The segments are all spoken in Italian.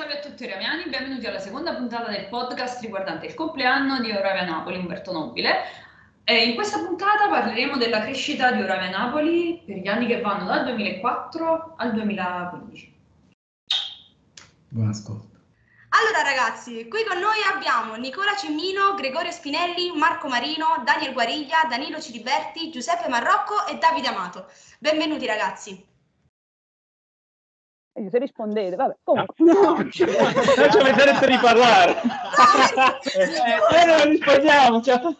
Salve a tutti ramiani, benvenuti alla seconda puntata del podcast riguardante il compleanno di Oravia Napoli, Umberto Nobile. E in questa puntata parleremo della crescita di Oravia Napoli per gli anni che vanno dal 2004 al 2015. Buon ascolto. Allora ragazzi, qui con noi abbiamo Nicola Cemmino, Gregorio Spinelli, Marco Marino, Daniel Guariglia, Danilo Ciliberti, Giuseppe Marrocco e Davide Amato. Benvenuti ragazzi. E se rispondete, vabbè, comunque. No, non ci avete di parlare. Eh, eh, non rispondiamo. Ciao. Ok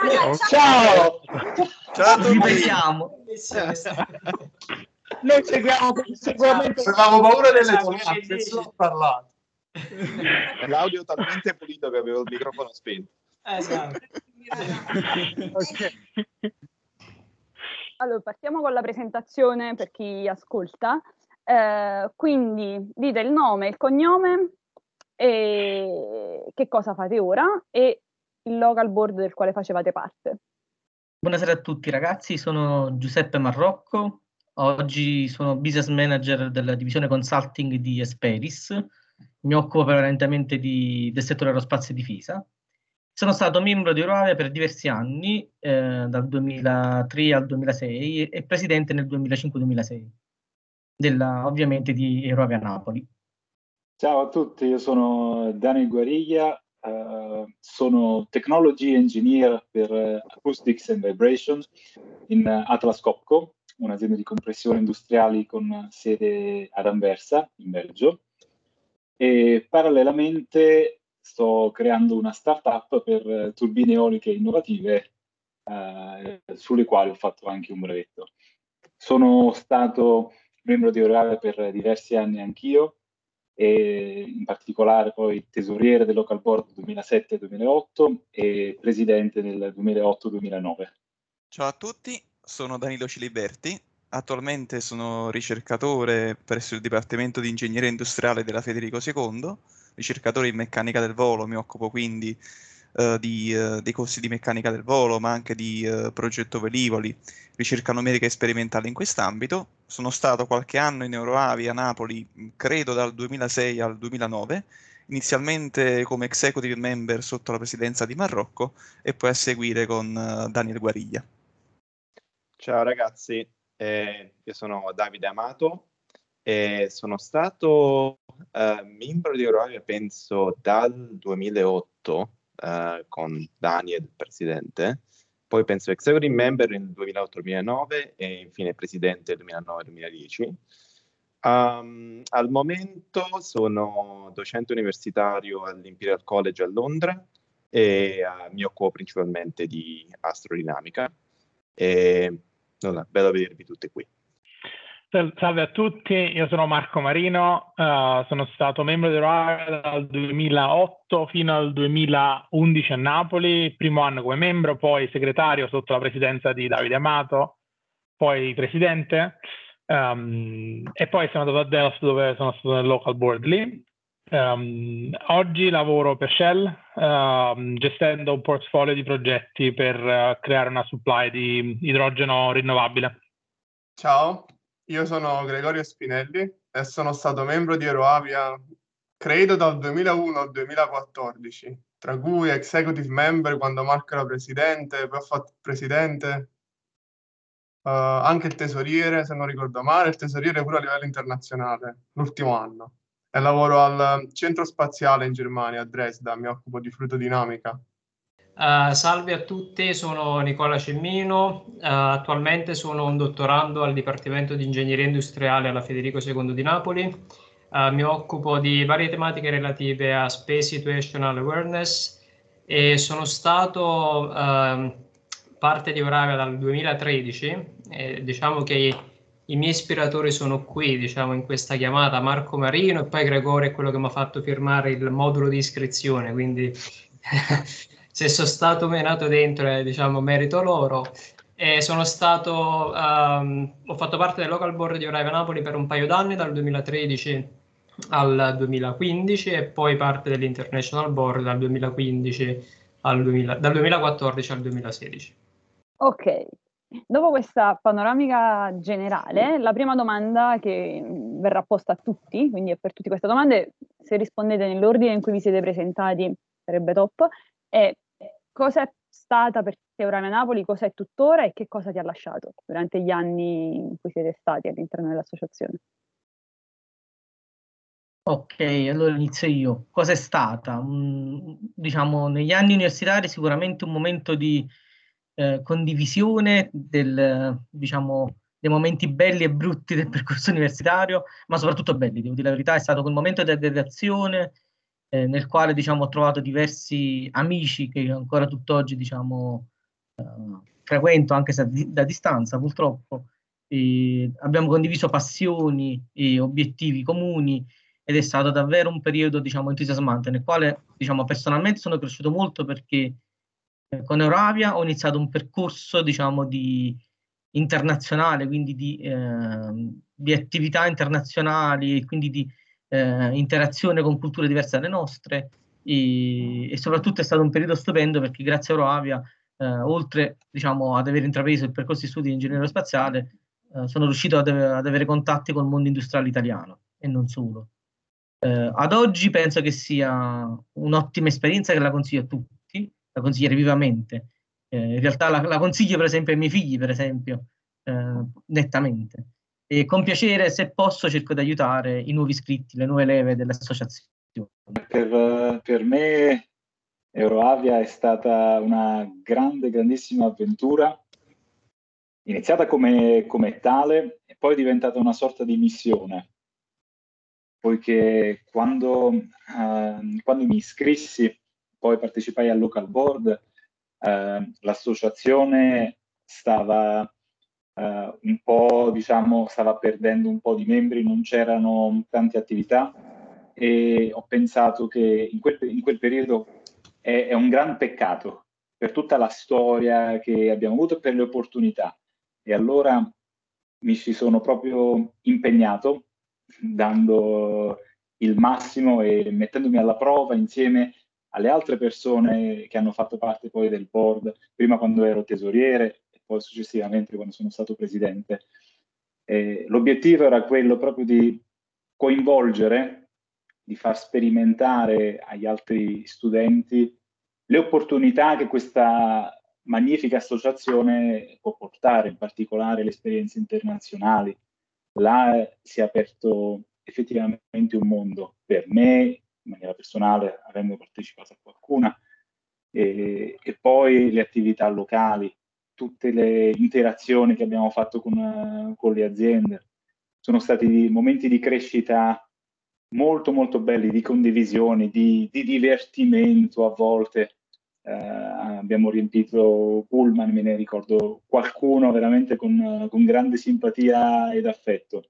ragazzi, Ciao. Ciao a tutti. Vediamo. Noi seguiamo. Avevamo paura delle nessuno ha parlato. L'audio talmente pulito che avevo il microfono spento. Esatto. Allora, partiamo con la presentazione per chi ascolta. Eh, quindi dite il nome, il cognome, e che cosa fate ora e il local board del quale facevate parte. Buonasera a tutti ragazzi, sono Giuseppe Marrocco, oggi sono business manager della divisione consulting di Esperis, mi occupo prevalentemente di- del settore aerospazio e difesa. Sono stato membro di Eurovia per diversi anni, eh, dal 2003 al 2006 e presidente nel 2005-2006, della, ovviamente di Eurovia Napoli. Ciao a tutti, io sono Daniel Guariglia, eh, sono Technology Engineer per eh, Acoustics and Vibration in eh, Atlas Copco, un'azienda di compressione industriali con sede ad Anversa, in Belgio, e parallelamente sto creando una startup per turbine eoliche innovative eh, sulle quali ho fatto anche un brevetto. Sono stato membro di Eurovia per diversi anni anch'io, e in particolare poi tesoriere del local board 2007-2008 e presidente nel 2008-2009. Ciao a tutti, sono Danilo Ciliberti. Attualmente sono ricercatore presso il Dipartimento di Ingegneria Industriale della Federico II, ricercatore in meccanica del volo, mi occupo quindi eh, di, eh, dei corsi di meccanica del volo, ma anche di eh, progetto velivoli, ricerca numerica e sperimentale in quest'ambito. Sono stato qualche anno in Euroavi a Napoli, credo dal 2006 al 2009, inizialmente come executive member sotto la presidenza di Marrocco e poi a seguire con eh, Daniel Guariglia. Ciao ragazzi, eh, io sono Davide Amato e sono stato eh, membro di Eurovia penso dal 2008 eh, con Daniel presidente, poi penso executive member nel 2008-2009 e infine presidente nel 2009-2010. Um, al momento sono docente universitario all'Imperial College a Londra e eh, mi occupo principalmente di astrodinamica. E nulla, bello vedervi tutti qui. Sal- Salve a tutti, io sono Marco Marino, eh, sono stato membro dell'Europa dal 2008 fino al 2011 a Napoli, primo anno come membro, poi segretario sotto la presidenza di Davide Amato, poi presidente, ehm, e poi sono andato a Delft dove sono stato nel local board lì. Ehm, oggi lavoro per Shell, ehm, gestendo un portfolio di progetti per eh, creare una supply di idrogeno rinnovabile. Ciao, io sono Gregorio Spinelli e sono stato membro di Euroavia credo dal 2001 al 2014, tra cui executive member quando Marco era presidente, poi ho fatto presidente, eh, anche il tesoriere se non ricordo male, il tesoriere pure a livello internazionale, l'ultimo anno. E lavoro al centro spaziale in Germania, a Dresda, mi occupo di fluidodinamica. Uh, salve a tutti, sono Nicola Cemmino, uh, attualmente sono un dottorando al Dipartimento di Ingegneria Industriale alla Federico II di Napoli. Uh, mi occupo di varie tematiche relative a Space Situational Awareness e sono stato ehm, parte di Euravia dal 2013 e diciamo che i, miei ispiratori sono qui, diciamo, in questa chiamata, Marco Marino e poi Gregorio è quello che mi ha fatto firmare il modulo di iscrizione, quindi se sono stato menato dentro, è, diciamo, merito loro. E sono stato, ehm, ho fatto parte del local board di Oraiva Napoli per un paio d'anni, dal 2013 al 2015 e poi parte dell'International Board dal 2015 al 2000, dal 2014 al 2016. Ok, Dopo questa panoramica generale, la prima domanda che verrà posta a tutti, quindi è per tutte queste domande, se rispondete nell'ordine in cui vi siete presentati sarebbe top, è cosa è stata per te Euramia Napoli, cosa è tuttora e che cosa ti ha lasciato durante gli anni in cui siete stati all'interno dell'associazione? Ok, allora inizio io. Cosa è stata? Mm, diciamo, negli anni universitari sicuramente un momento di eh, condivisione del, diciamo, dei momenti belli e brutti del percorso universitario, ma soprattutto belli, devo dire la verità, è stato quel momento di aggregazione eh, nel quale diciamo, ho trovato diversi amici che ancora tutt'oggi diciamo, eh, frequento anche se da, distanza purtroppo. E abbiamo condiviso passioni e obiettivi comuni ed è stato davvero un periodo diciamo, entusiasmante nel quale diciamo, personalmente sono cresciuto molto perché eh, con Euravia ho iniziato un percorso diciamo, di internazionale, quindi di, eh, di attività internazionali e quindi di eh, interazione con culture diverse dalle nostre e, e, soprattutto è stato un periodo stupendo perché grazie a Euravia, eh, oltre diciamo, ad aver intrapreso il percorso di studi di ingegneria spaziale, eh, sono riuscito ad, ad avere contatti con il mondo industriale italiano e non solo. Eh, ad oggi penso che sia un'ottima esperienza che la consiglio a tutti, la consiglierei vivamente. Eh, in realtà la, la, consiglio per esempio ai miei figli, per esempio, eh, nettamente. E con piacere, se posso, cerco di aiutare i nuovi iscritti, le nuove leve dell'associazione. Per, per me Euroavia è stata una grande, grandissima avventura, iniziata come, come tale e poi diventata una sorta di missione poiché quando, eh, quando mi iscrissi, poi partecipai al local board, eh, l'associazione stava eh, un po', diciamo, stava perdendo un po' di membri, non c'erano tante attività e ho pensato che in quel, in quel periodo è, è un gran peccato per tutta la storia che abbiamo avuto e per le opportunità. E allora mi ci sono proprio impegnato dando il massimo e mettendomi alla prova insieme alle altre persone che hanno fatto parte poi del board, prima quando ero tesoriere poi successivamente quando sono stato presidente. Eh, l'obiettivo era quello proprio di coinvolgere, di far sperimentare agli altri studenti le opportunità che questa magnifica associazione può portare, in particolare le esperienze internazionali, là si è aperto effettivamente un mondo per me, in maniera personale, avendo partecipato a qualcuna, e, e poi le attività locali, tutte le interazioni che abbiamo fatto con, con le aziende. Sono stati momenti di crescita molto molto belli, di condivisione, di, di divertimento a volte, eh, abbiamo riempito Pullman, me ne ricordo qualcuno veramente con, con grande simpatia ed affetto.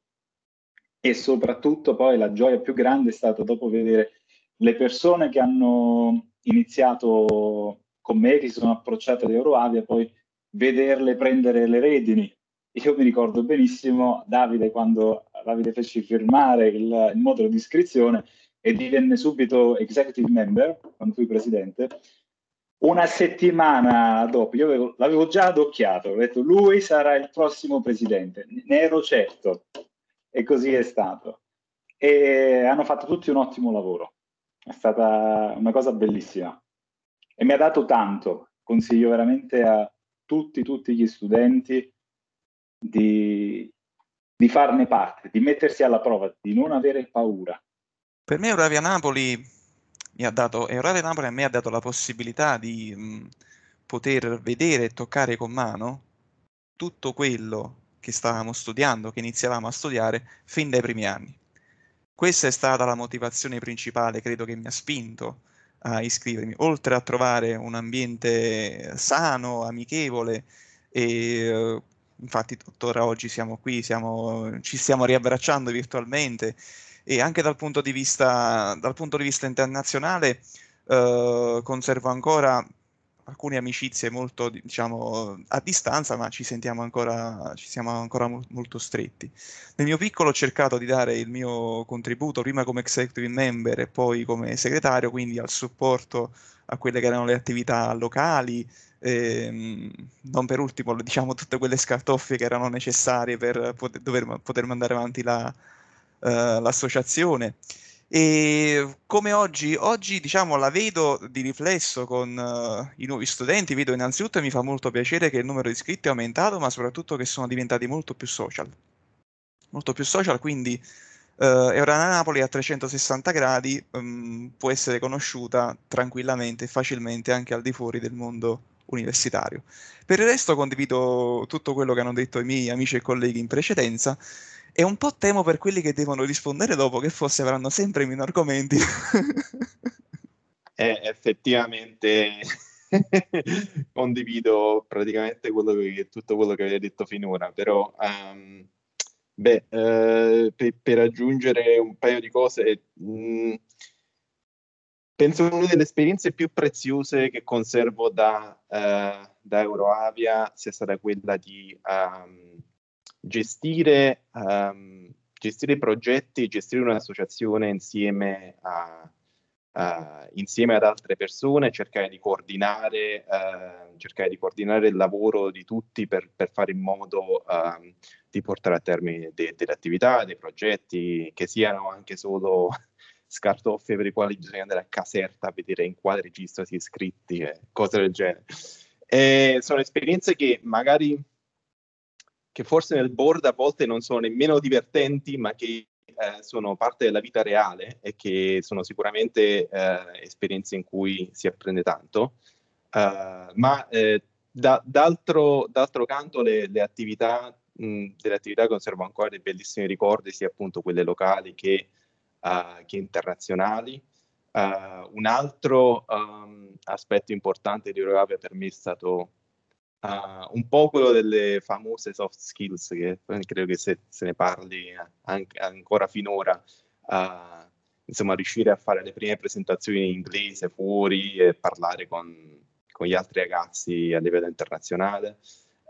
E soprattutto poi la gioia più grande è stata dopo vedere le persone che hanno iniziato con me, che si sono approcciate ad Euroavia, poi vederle prendere le redini. Io mi ricordo benissimo Davide quando Davide fece firmare il, il modulo di iscrizione e divenne subito executive member quando fui presidente. Una settimana dopo, io avevo, l'avevo già adocchiato, ho detto lui sarà il prossimo presidente, ne ero certo. E così è stato. E hanno fatto tutti un ottimo lavoro, è stata una cosa bellissima. E mi ha dato tanto, consiglio veramente a tutti, tutti gli studenti di, di farne parte, di mettersi alla prova, di non avere paura. Per me Euravia Napoli mi ha dato, Eurale Napoli a me ha dato la possibilità di mh, poter vedere e toccare con mano tutto quello che stavamo studiando, che iniziavamo a studiare fin dai primi anni. Questa è stata la motivazione principale, credo che mi ha spinto a iscrivermi, oltre a trovare un ambiente sano, amichevole e uh, infatti tuttora oggi siamo qui, siamo, ci stiamo riabbracciando virtualmente e anche dal punto di vista, punto di vista internazionale eh, conservo ancora alcune amicizie molto diciamo a distanza ma ci sentiamo ancora ci siamo ancora mo- molto stretti nel mio piccolo ho cercato di dare il mio contributo prima come executive member e poi come segretario quindi al supporto a quelle che erano le attività locali, ehm, non per ultimo diciamo tutte quelle scartoffie che erano necessarie per poter, dover, poter mandare avanti la, uh, l'associazione. E come oggi, oggi diciamo la vedo di riflesso con uh, i nuovi studenti, vedo innanzitutto e mi fa molto piacere che il numero di iscritti è aumentato, ma soprattutto che sono diventati molto più social. Molto più social, quindi uh, Eurana Napoli a 360 gradi um, può essere conosciuta tranquillamente e facilmente anche al di fuori del mondo universitario. Per il resto condivido tutto quello che hanno detto i miei amici e colleghi in precedenza e un po' temo per quelli che devono rispondere dopo che forse avranno sempre meno argomenti. eh, effettivamente condivido praticamente quello che, tutto quello che avete detto finora, però um, beh, uh, per, per, aggiungere un paio di cose, mh, mm, penso che una delle esperienze più preziose che conservo da, uh, da Euroavia sia stata quella di um, gestire, um, gestire progetti, gestire un'associazione insieme, a, a, insieme ad altre persone, cercare di coordinare, uh, cercare di coordinare il lavoro di tutti per, per fare in modo um, di portare a termine de, delle attività, dei progetti, che siano anche solo scartoffie per i quali bisogna andare a caserta a vedere in quale registro si è iscritti e cose del genere. E sono esperienze che magari che forse nel board a volte non sono nemmeno divertenti, ma che eh, sono parte della vita reale e che sono sicuramente eh, esperienze in cui si apprende tanto. Uh, ma eh, da, d'altro, d'altro, canto le, le attività, mh, delle attività conservo ancora dei bellissimi ricordi, sia appunto quelle locali che, uh, che internazionali. Uh, un altro um, aspetto importante di Eurovia per me è stato Uh, un po' quello delle famose soft skills, che credo che se, se ne parli anche, ancora finora, uh, insomma, riuscire a fare le prime presentazioni in inglese fuori e parlare con, con gli altri ragazzi a livello internazionale.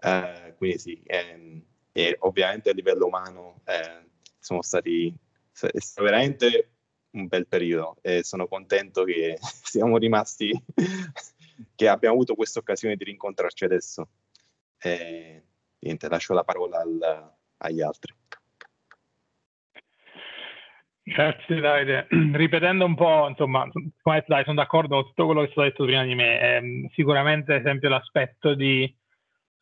Uh, quindi sì, e, e, ovviamente a livello umano eh, sono stati, è stato veramente un bel periodo e sono contento che siamo rimasti che abbiamo avuto questa occasione di rincontrarci adesso. E, niente, lascio la parola al, agli altri. Grazie Davide. Ripetendo un po', insomma, dai, sono d'accordo con tutto quello che è stato detto prima di me. Eh, sicuramente, ad esempio, l'aspetto di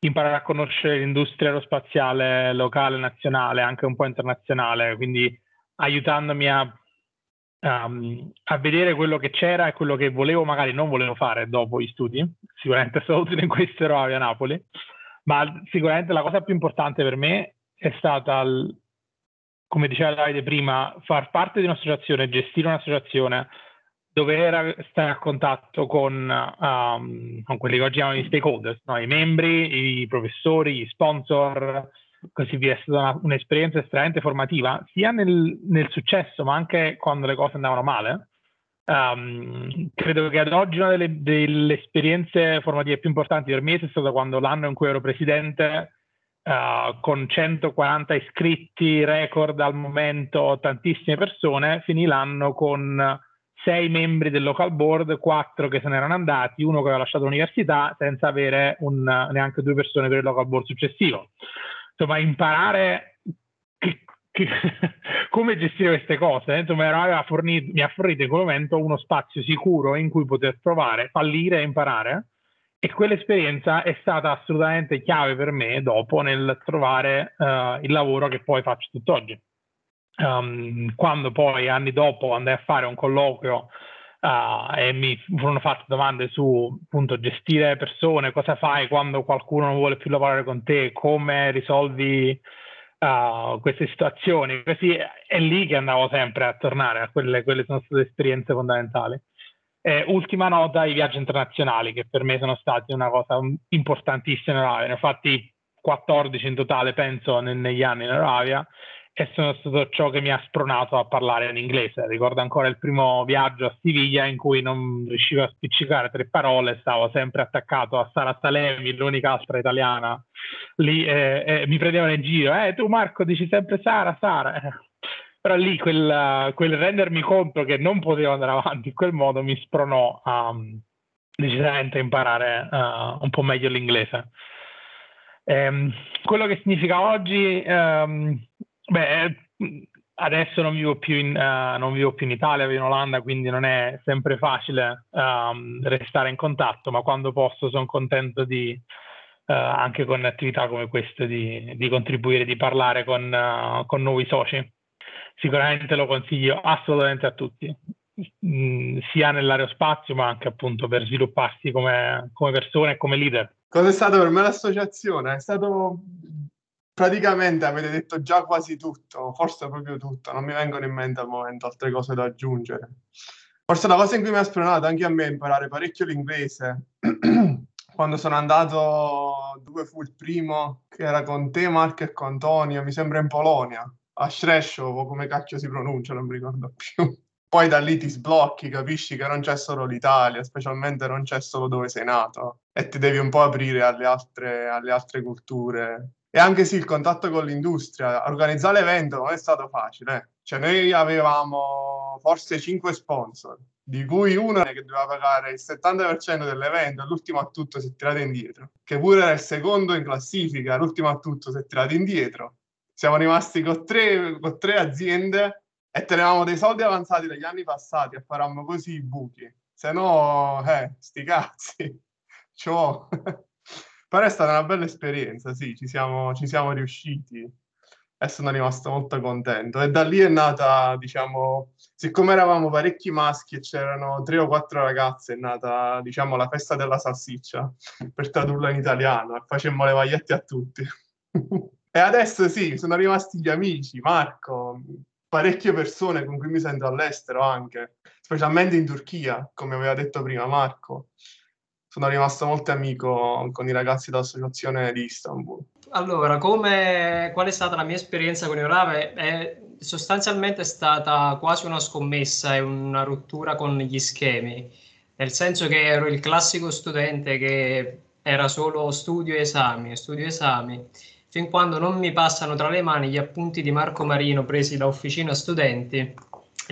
imparare a conoscere l'industria aerospaziale locale, nazionale, anche un po' internazionale, quindi aiutandomi a um, a vedere quello che c'era e quello che volevo, magari non volevo fare dopo gli studi. Sicuramente sono utile in questo ero a Napoli, ma sicuramente la cosa più importante per me è stata, come diceva Davide prima, far parte di un'associazione, gestire un'associazione, dover stare a contatto con, um, con quelli che oggi chiamano gli stakeholders, no? i membri, i professori, gli sponsor, così via, è stata una, un'esperienza estremamente formativa, sia nel, nel, successo, ma anche quando le cose andavano male. Um, credo che ad oggi una delle, delle, esperienze formative più importanti per me è stata quando l'anno in cui ero presidente, uh, con 140 iscritti, record al momento, tantissime persone, finì l'anno con sei membri del local board, quattro che se ne erano andati, uno che aveva lasciato l'università senza avere un, neanche due persone per il local board successivo insomma, imparare che, che, come gestire queste cose. Insomma, fornito, mi ha fornito in quel momento uno spazio sicuro in cui poter provare, fallire e imparare. E quell'esperienza è stata assolutamente chiave per me dopo nel trovare uh, il lavoro che poi faccio tutt'oggi. Um, quando poi anni dopo andai a fare un colloquio uh, e mi furono fatte domande su appunto gestire persone, cosa fai quando qualcuno non vuole più lavorare con te, come risolvi uh, queste situazioni. Così è lì che andavo sempre a tornare a quelle, quelle sono state esperienze fondamentali. Eh, ultima nota, i viaggi internazionali, che per me sono stati una cosa importantissima. Ne ho fatti 14 in totale, penso, negli anni in Arabia sono stato ciò che mi ha spronato a parlare in inglese. Ricordo ancora il primo viaggio a Siviglia in cui non riuscivo a spiccicare tre parole, stavo sempre attaccato a Sara Salemi, l'unica altra italiana lì, e, e mi prendevano in giro. Eh, tu Marco dici sempre Sara, Sara. Eh. Però lì quel, quel, rendermi conto che non potevo andare avanti in quel modo mi spronò a, decisamente imparare uh, un po' meglio l'inglese. Um, quello che significa oggi, um, beh, adesso non vivo, più in, uh, non vivo più in Italia, vivo in Olanda, quindi non è sempre facile um, restare in contatto, ma quando posso sono contento di, uh, anche con attività come queste, di, di contribuire, di parlare con, uh, con, nuovi soci. Sicuramente lo consiglio assolutamente a tutti, mh, sia nell'aerospazio, ma anche appunto per svilupparsi come, come persone e come leader. Cosa è stato per me l'associazione? È stato praticamente avete detto già quasi tutto, forse proprio tutto, non mi vengono in mente al momento altre cose da aggiungere. Forse la cosa in cui mi ha spronato anche a me è imparare parecchio l'inglese. Quando sono andato, dove fu il primo? Che era con te, Marco e con Antonio, mi sembra in Polonia, a Szreszow, come cacchio si pronuncia, non mi ricordo più. Poi da lì ti sblocchi, capisci che non c'è solo l'Italia, specialmente non c'è solo dove sei nato e ti devi un po' aprire alle altre, alle altre culture e anche sì, il contatto con l'industria. Organizzare l'evento non è stato facile. Eh. Cioè, noi avevamo forse cinque sponsor, di cui uno che doveva pagare il 70% dell'evento l'ultimo a tutto si è tirato indietro, che pure era il secondo in classifica, l'ultimo a tutto si è tirato indietro. Siamo rimasti con tre, con tre aziende e tenevamo dei soldi avanzati dagli anni passati e farammo così i buchi. Se no, eh, sti cazzi. Ciao. Però è stata una bella esperienza, sì, ci siamo, ci siamo riusciti e sono rimasto molto contento. E da lì è nata, diciamo, siccome eravamo parecchi maschi e c'erano tre o quattro ragazze, è nata, diciamo, la festa della salsiccia, per tradurla in italiano, e facemmo le magliette a tutti. e adesso sì, sono rimasti gli amici, Marco, parecchie persone con cui mi sento all'estero anche, specialmente in Turchia, come aveva detto prima Marco sono rimasto molto amico con i ragazzi dell'associazione di Istanbul. Allora, come, qual è stata la mia esperienza con Eurave? È sostanzialmente stata quasi una scommessa e una rottura con gli schemi, nel senso che ero il classico studente che era solo studio e esami, studio e esami, fin quando non mi passano tra le mani gli appunti di Marco Marino presi da Officina Studenti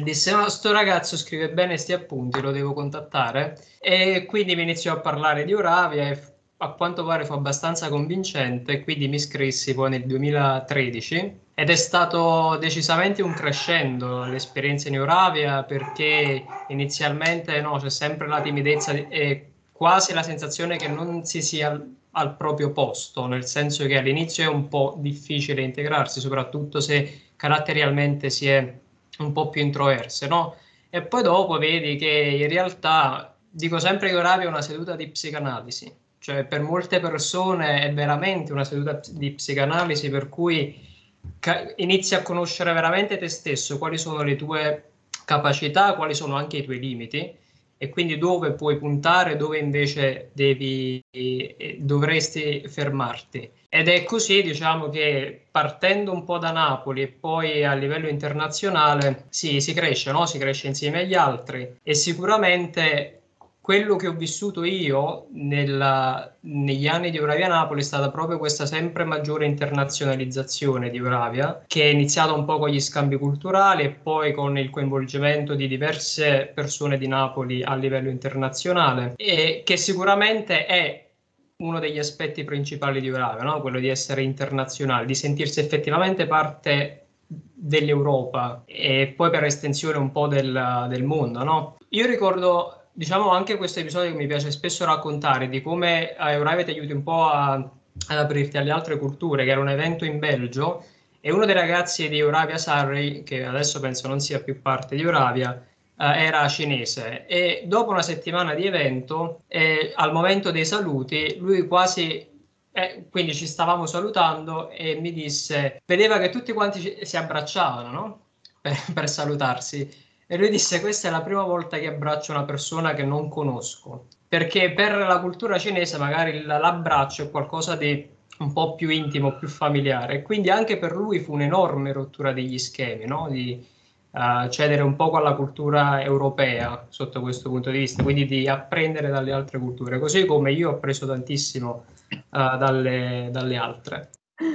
disse no, sto ragazzo scrive bene questi appunti, lo devo contattare. E quindi mi iniziò a parlare di Oravia e a quanto pare fu abbastanza convincente, quindi mi iscrissi poi nel 2013 ed è stato decisamente un crescendo l'esperienza in Oravia perché inizialmente no, c'è sempre la timidezza e quasi la sensazione che non si sia al, al proprio posto, nel senso che all'inizio è un po' difficile integrarsi, soprattutto se caratterialmente si è un po' più introverse, no? E poi dopo vedi che in realtà, dico sempre che Oravia è una seduta di psicanalisi, cioè per molte persone è veramente una seduta di psicanalisi per cui inizi a conoscere veramente te stesso, quali sono le tue capacità, quali sono anche i tuoi limiti e quindi dove puoi puntare, dove invece devi, eh, dovresti fermarti. Ed è così, diciamo, che partendo un po' da Napoli e poi a livello internazionale sì, si cresce, no? si cresce insieme agli altri e sicuramente quello che ho vissuto io nella, negli anni di Euravia Napoli è stata proprio questa sempre maggiore internazionalizzazione di Euravia, che è iniziata un po' con gli scambi culturali e poi con il coinvolgimento di diverse persone di Napoli a livello internazionale e che sicuramente è uno degli aspetti principali di Euravia, no? quello di essere internazionale, di sentirsi effettivamente parte dell'Europa e poi per estensione un po' del, del mondo. No? Io ricordo, diciamo, anche questo episodio che mi piace spesso raccontare di come a Euravia ti aiuti un po' a, ad aprirti alle altre culture, che era un evento in Belgio e uno dei ragazzi di Euravia Surrey, che adesso penso non sia più parte di Euravia, eh, era cinese e dopo una settimana di evento, eh, al momento dei saluti, lui quasi eh, quindi ci stavamo salutando e mi disse, vedeva che tutti quanti si abbracciavano no? per, per, salutarsi. E lui disse: Questa è la prima volta che abbraccio una persona che non conosco. Perché per la cultura cinese, magari l'abbraccio è qualcosa di un po' più intimo, più familiare. Quindi anche per lui fu un'enorme rottura degli schemi, no? di, uh, cedere un po' alla cultura europea sotto questo punto di vista, quindi di apprendere dalle altre culture, così come io ho appreso tantissimo uh, dalle, dalle, altre.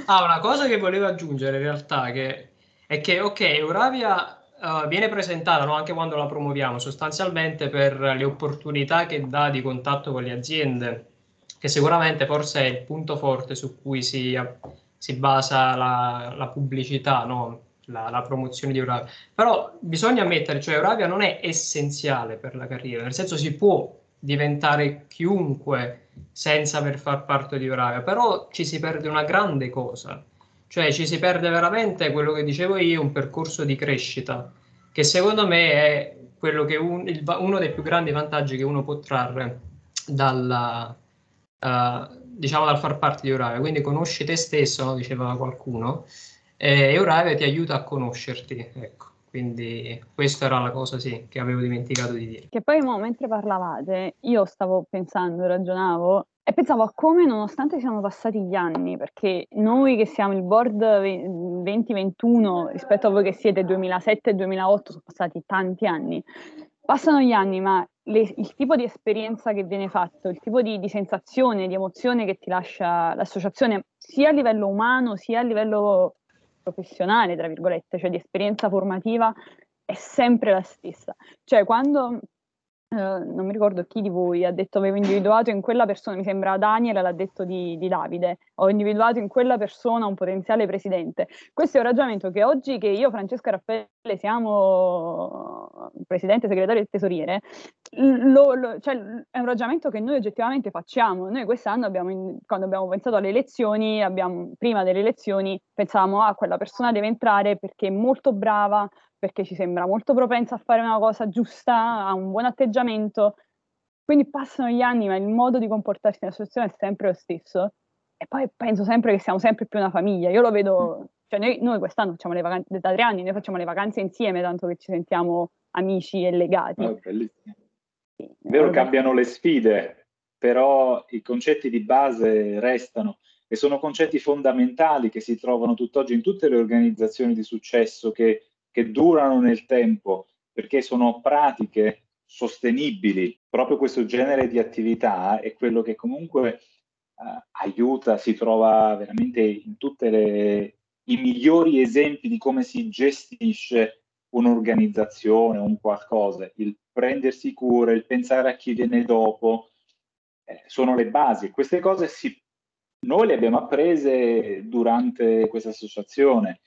Ah, una cosa che volevo aggiungere in realtà che, è che, ok, Euravia uh, viene presentata no, anche quando la promuoviamo, sostanzialmente per le opportunità che dà di contatto con le aziende, che sicuramente forse è il punto forte su cui si, si basa la, la pubblicità, no? la, la, promozione di Euravia. Però bisogna ammettere, cioè Euravia non è essenziale per la carriera, nel senso si può diventare chiunque senza aver far parte di Euravia, però ci si perde una grande cosa, cioè ci si perde veramente quello che dicevo io, un percorso di crescita, che secondo me è un, il, uno dei più grandi vantaggi che uno può trarre dalla, uh, diciamo dal far parte di Euravia. Quindi conosci te stesso, no? diceva qualcuno, e Euravia ti aiuta a conoscerti, ecco. Quindi questa era la cosa sì, che avevo dimenticato di dire. Che poi mo, mentre parlavate, io stavo pensando, ragionavo e pensavo a come nonostante siano passati gli anni, perché noi che siamo il board 2021 rispetto a voi che siete 2007 e 2008 sono passati tanti anni, passano gli anni ma le, il tipo di esperienza che viene fatto, il tipo di, di sensazione, di emozione che ti lascia l'associazione sia a livello umano sia a livello professionale, tra virgolette, cioè di esperienza formativa, è sempre la stessa. Cioè, quando Uh, non mi ricordo chi di voi ha detto avevo individuato in quella persona, mi sembra Daniel l'ha detto di, di, Davide, ho individuato in quella persona un potenziale presidente. Questo è un ragionamento che oggi che io, Francesca Raffaele, siamo presidente, segretario e tesoriere, lo, lo, cioè, è un ragionamento che noi oggettivamente facciamo. Noi quest'anno, abbiamo, quando abbiamo pensato alle elezioni, abbiamo, prima delle elezioni, pensavamo a ah, quella persona deve entrare perché è molto brava, perché ci sembra molto propensa a fare una cosa giusta, ha un buon atteggiamento. Quindi passano gli anni, ma il modo di comportarsi nell'associazione è sempre lo stesso. E poi penso sempre che siamo sempre più una famiglia. Io lo vedo, cioè noi, noi quest'anno facciamo le vacanze, da tre anni, noi facciamo le vacanze insieme, tanto che ci sentiamo amici e legati. Oh, bellissimo. Sì, è vero, cambiano le sfide, però i concetti di base restano e sono concetti fondamentali che si trovano tutt'oggi in tutte le organizzazioni di successo che che durano nel tempo, perché sono pratiche sostenibili. Proprio questo genere di attività è quello che comunque eh, aiuta, si trova veramente in tutti i migliori esempi di come si gestisce un'organizzazione, un qualcosa, il prendersi cura, il pensare a chi viene dopo, eh, sono le basi. Queste cose si, noi le abbiamo apprese durante questa associazione.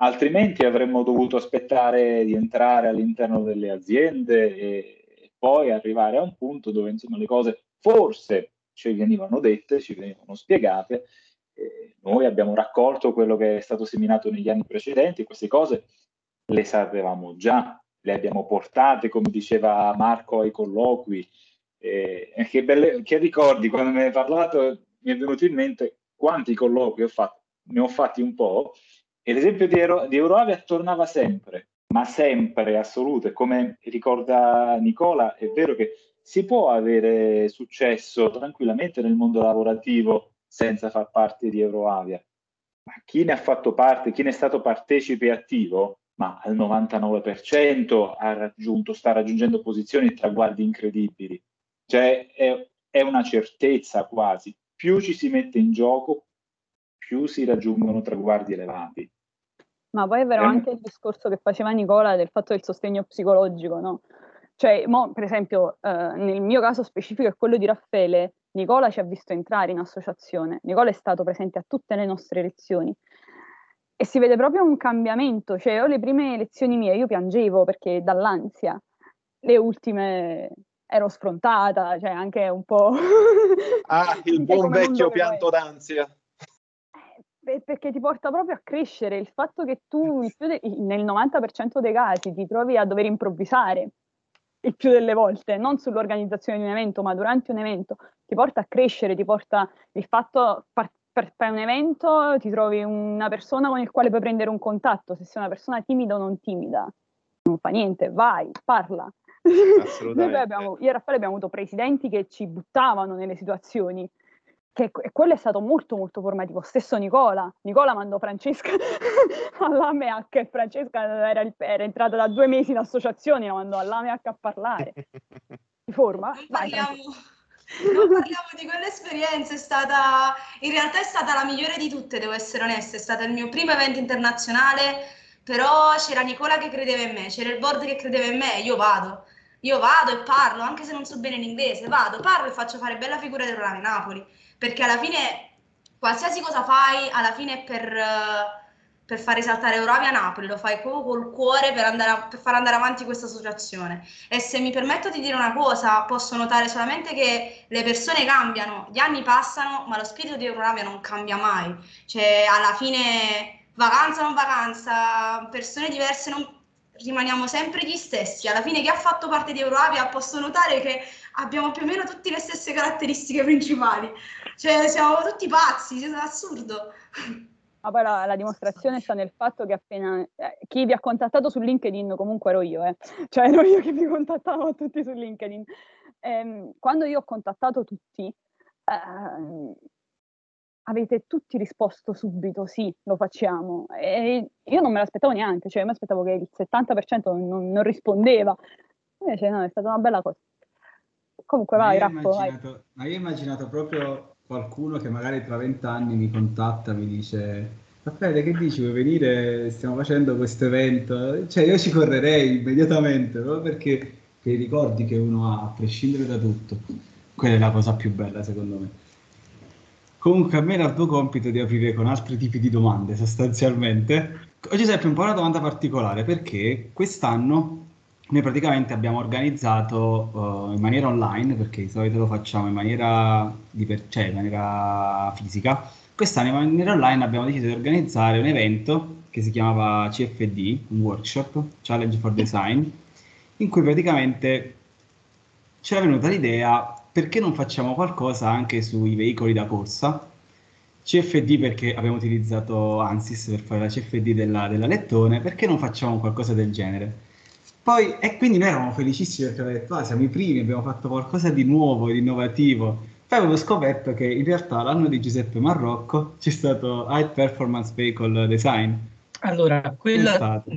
Eh, altrimenti avremmo dovuto aspettare di entrare all'interno delle aziende e poi arrivare a un punto dove insomma le cose forse ci venivano dette, ci venivano spiegate. E noi abbiamo raccolto quello che è stato seminato negli anni precedenti, queste cose le sapevamo già, le abbiamo portate, come diceva Marco ai colloqui. E, che, belle, che ricordi quando me ne hai parlato, mi è venuto in mente quanti colloqui ho fatto, ne ho fatti un po' E l'esempio di, Euro, di Euroavia tornava sempre, ma sempre assoluto. E come ricorda Nicola, è vero che si può avere successo tranquillamente nel mondo lavorativo senza far parte di Euroavia. Ma chi ne ha fatto parte, chi ne è stato partecipe attivo, ma al 99% ha raggiunto, sta raggiungendo posizioni e traguardi incredibili. Cioè è, è una certezza quasi. Più ci si mette in gioco, più si raggiungono traguardi elevati. Ma poi è vero eh. anche il discorso che faceva Nicola del fatto del sostegno psicologico, no? Cioè, mo, per esempio, eh, nel mio caso specifico è quello di Raffaele, Nicola ci ha visto entrare in associazione, Nicola è stato presente a tutte le nostre lezioni e si vede proprio un cambiamento, cioè io le prime lezioni mie io piangevo perché dall'ansia, le ultime ero sfrontata, cioè anche un po'... ah, il buon vecchio pianto d'ansia perché ti porta proprio a crescere il fatto che tu de- nel 90% dei casi ti trovi a dover improvvisare il più delle volte, non sull'organizzazione di un evento, ma durante un evento, ti porta a crescere, ti porta il fatto par- per fare un evento, ti trovi una persona con il quale puoi prendere un contatto, se sei una persona timida o non timida, non fa niente, vai, parla. Noi abbiamo, io e Raffaele abbiamo avuto presidenti che ci buttavano nelle situazioni, che quello è stato molto molto formativo. Stesso Nicola, Nicola mandò Francesca all'AMEAC e Francesca era, il, era, entrata da due mesi in associazione, la mandò all'AMEAC a parlare. Di forma? Non parliamo, non parliamo di quell'esperienza, è stata, in realtà è stata la migliore di tutte, devo essere onesta, è stato il mio primo evento internazionale, però c'era Nicola che credeva in me, c'era il board che credeva in me, io vado. Io vado e parlo, anche se non so bene l'inglese, vado, parlo e faccio fare bella figura del Rame Napoli, perché alla fine qualsiasi cosa fai, alla fine è per, eh, per far risaltare Eurovia Napoli, lo fai proprio col cuore per, a- per far andare avanti questa associazione. E se mi permetto di dire una cosa, posso notare solamente che le persone cambiano, gli anni passano, ma lo spirito di Eurovia non cambia mai. Cioè, alla fine, vacanza o non vacanza, persone diverse non rimaniamo sempre gli stessi. Alla fine chi ha fatto parte di Euroavia posso notare che abbiamo più o meno tutte le stesse caratteristiche principali. Cioè siamo tutti pazzi, cioè, è assurdo. Ma poi la, la dimostrazione sta nel fatto che appena eh, chi vi ha contattato su LinkedIn comunque ero io, eh. cioè ero io che vi contattavo tutti su LinkedIn. Ehm, quando io ho contattato tutti, ehm, avete tutti risposto subito sì, lo facciamo. E io non me l'aspettavo neanche, cioè mi aspettavo che il 70% non, non rispondeva. Invece no, è stata una bella cosa. Comunque Ma vai, ho Rappo, vai. ma io ho immaginato proprio qualcuno che magari tra vent'anni mi contatta, mi dice Raffaele, che dici, vuoi venire? Stiamo facendo questo evento. Cioè io ci correrei immediatamente, proprio perché i ricordi che uno ha, a prescindere da tutto, quella è la cosa più bella secondo me. Comunque a me era il tuo compito di aprire con altri tipi di domande sostanzialmente. Oggi Giuseppe, un po' una domanda particolare perché quest'anno noi praticamente abbiamo organizzato eh, in maniera online, perché di solito lo facciamo in maniera, per- cioè, in maniera fisica, quest'anno in maniera online abbiamo deciso di organizzare un evento che si chiamava CFD, un workshop, Challenge for Design, in cui praticamente c'era venuta l'idea perché non facciamo qualcosa anche sui veicoli da corsa? CFD perché abbiamo utilizzato ANSYS per fare la CFD della, della Lettone, perché non facciamo qualcosa del genere? Poi, e quindi noi eravamo felicissimi perché avevamo detto, ah, siamo i primi, abbiamo fatto qualcosa di nuovo, di innovativo. Poi avevo scoperto che in realtà l'anno di Giuseppe Marrocco c'è stato High Performance Vehicle Design. Allora, quello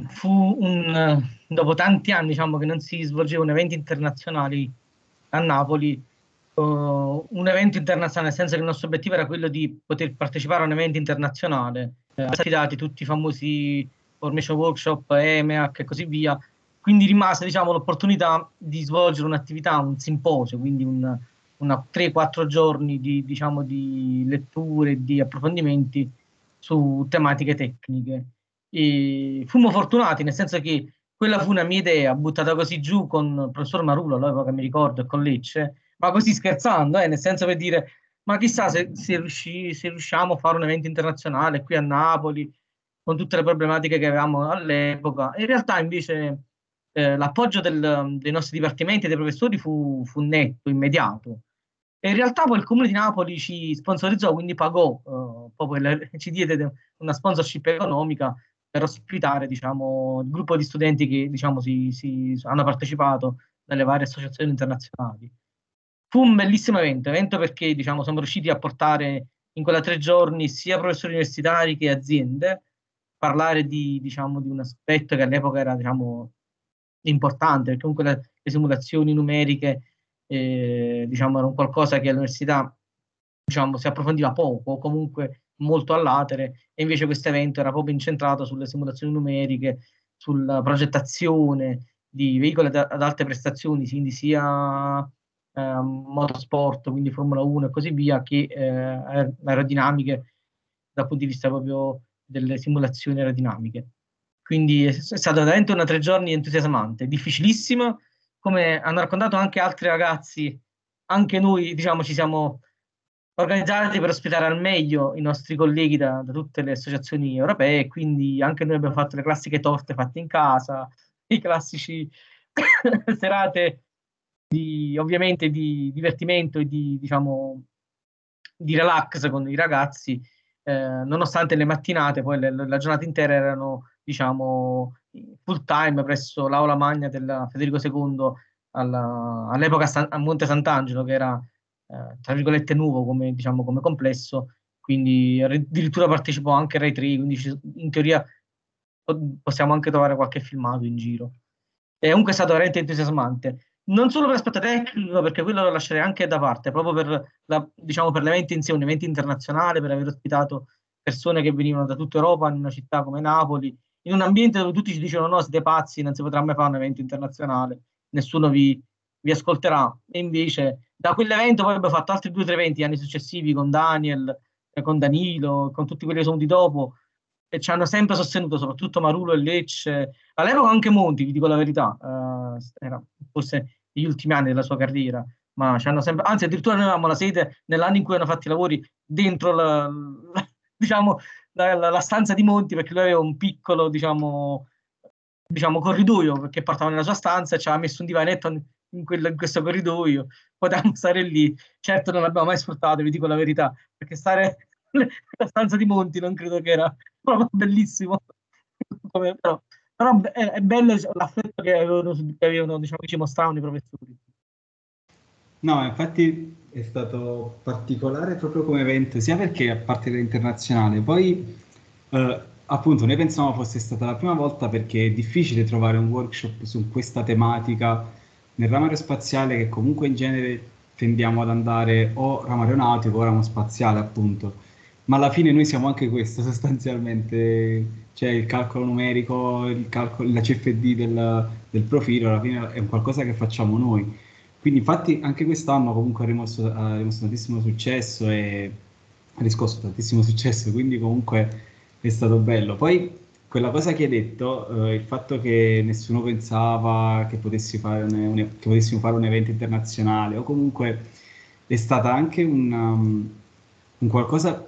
fu un, dopo tanti anni, diciamo, che non si svolgevano eventi internazionali a Napoli, eh, un evento internazionale, nel senso che il nostro obiettivo era quello di poter partecipare a un evento internazionale, eh, affidati tutti i famosi formation workshop, EMEAC e così via, quindi rimase, diciamo, l'opportunità di svolgere un'attività, un simposio, quindi un, una 3-4 giorni di, diciamo, di letture, di approfondimenti su tematiche tecniche. E fummo fortunati, nel senso che quella fu una mia idea buttata così giù con il professor Marulo, all'epoca mi ricordo, e con Lecce, ma così scherzando, eh, nel senso per dire, ma chissà se, se, riusci- se riusciamo a fare un evento internazionale qui a Napoli, con tutte le problematiche che avevamo all'epoca. In realtà invece eh, l'appoggio del- dei nostri dipartimenti e dei professori fu, fu netto, immediato. E in realtà poi il Comune di Napoli ci sponsorizzò, quindi pagò, eh, proprio il- ci diede de- una sponsorship economica per ospitare, diciamo, il gruppo di studenti che, diciamo, si, si- hanno partecipato dalle varie associazioni internazionali. Fu un bellissimo evento, evento perché, diciamo, siamo riusciti a portare in quella tre giorni sia professori universitari che aziende, parlare di, diciamo, di un aspetto che all'epoca era, diciamo, importante, perché comunque le, le simulazioni numeriche, eh, diciamo, erano qualcosa che all'università, diciamo, si approfondiva poco, o comunque molto a latere, e invece questo evento era proprio incentrato sulle simulazioni numeriche, sulla progettazione di veicoli ad, ad alte prestazioni, quindi sia ehm, motorsport, quindi Formula 1 e così via, che eh, aer- aerodinamiche dal punto di vista proprio delle simulazioni aerodinamiche. Quindi è, stato veramente una tre giorni entusiasmante, difficilissimo, come hanno raccontato anche altri ragazzi, anche noi diciamo ci siamo organizzati per ospitare al meglio i nostri colleghi da, da tutte le associazioni europee, quindi anche noi abbiamo fatto le classiche torte fatte in casa, i classici serate di, ovviamente di divertimento e di, diciamo, di relax con i ragazzi, eh, nonostante le mattinate, poi le- la giornata intera erano, diciamo, full time presso l'aula magna del Federico II alla- all'epoca San- a Monte Sant'Angelo, che era, eh, tra virgolette, nuovo come, diciamo, come complesso, quindi addirittura partecipò anche Rai 3, quindi in teoria po- possiamo anche trovare qualche filmato in giro. E comunque è stato veramente entusiasmante non solo per l'aspetto tecnico, perché quello lo lascerei anche da parte, proprio per, la, diciamo, per l'evento in sé, un evento internazionale, per aver ospitato persone che venivano da tutta Europa in una città come Napoli in un ambiente dove tutti ci dicono no, siete pazzi, non si potrà mai fare un evento internazionale, nessuno vi, vi ascolterà. E invece da quell'evento poi abbiamo fatto altri due o tre eventi anni successivi con Daniel, eh, con Danilo, con tutti quelli che sono di dopo, e ci hanno sempre sostenuto, soprattutto Marulo e Lecce, all'epoca anche Monti, vi dico la verità, eh, era forse negli ultimi anni della sua carriera, ma ci hanno sempre, anzi addirittura noi avevamo la sede nell'anno in cui hanno fatto i lavori dentro la, la diciamo, la, la, la, stanza di Monti, perché lui aveva un piccolo, diciamo, diciamo corridoio, perché portava nella sua stanza ci aveva messo un divanetto in, quel, in questo corridoio, potevamo stare lì, certo non l'abbiamo mai sfruttato, vi dico la verità, perché stare nella stanza di Monti non credo che era proprio bellissimo. Però, però è, è, bello l'affetto che avevano, che avevano diciamo, ci mostravano i professori. No, infatti è stato particolare proprio come evento, sia perché a parte l'internazionale, poi eh, appunto noi pensavamo fosse stata la prima volta perché è difficile trovare un workshop su questa tematica nel ramo aerospaziale che comunque in genere tendiamo ad andare o ramo aeronautico o ramo spaziale appunto ma alla fine noi siamo anche questo sostanzialmente, cioè il calcolo numerico, il calcolo, la CFD del, del, profilo, alla fine è qualcosa che facciamo noi. Quindi infatti anche quest'anno comunque ha rimosso, ha rimosso tantissimo successo e ha riscosso tantissimo successo, quindi comunque è stato bello. Poi quella cosa che hai detto, eh, il fatto che nessuno pensava che, fare un, che potessimo fare un evento internazionale o comunque è stata anche un, um, un qualcosa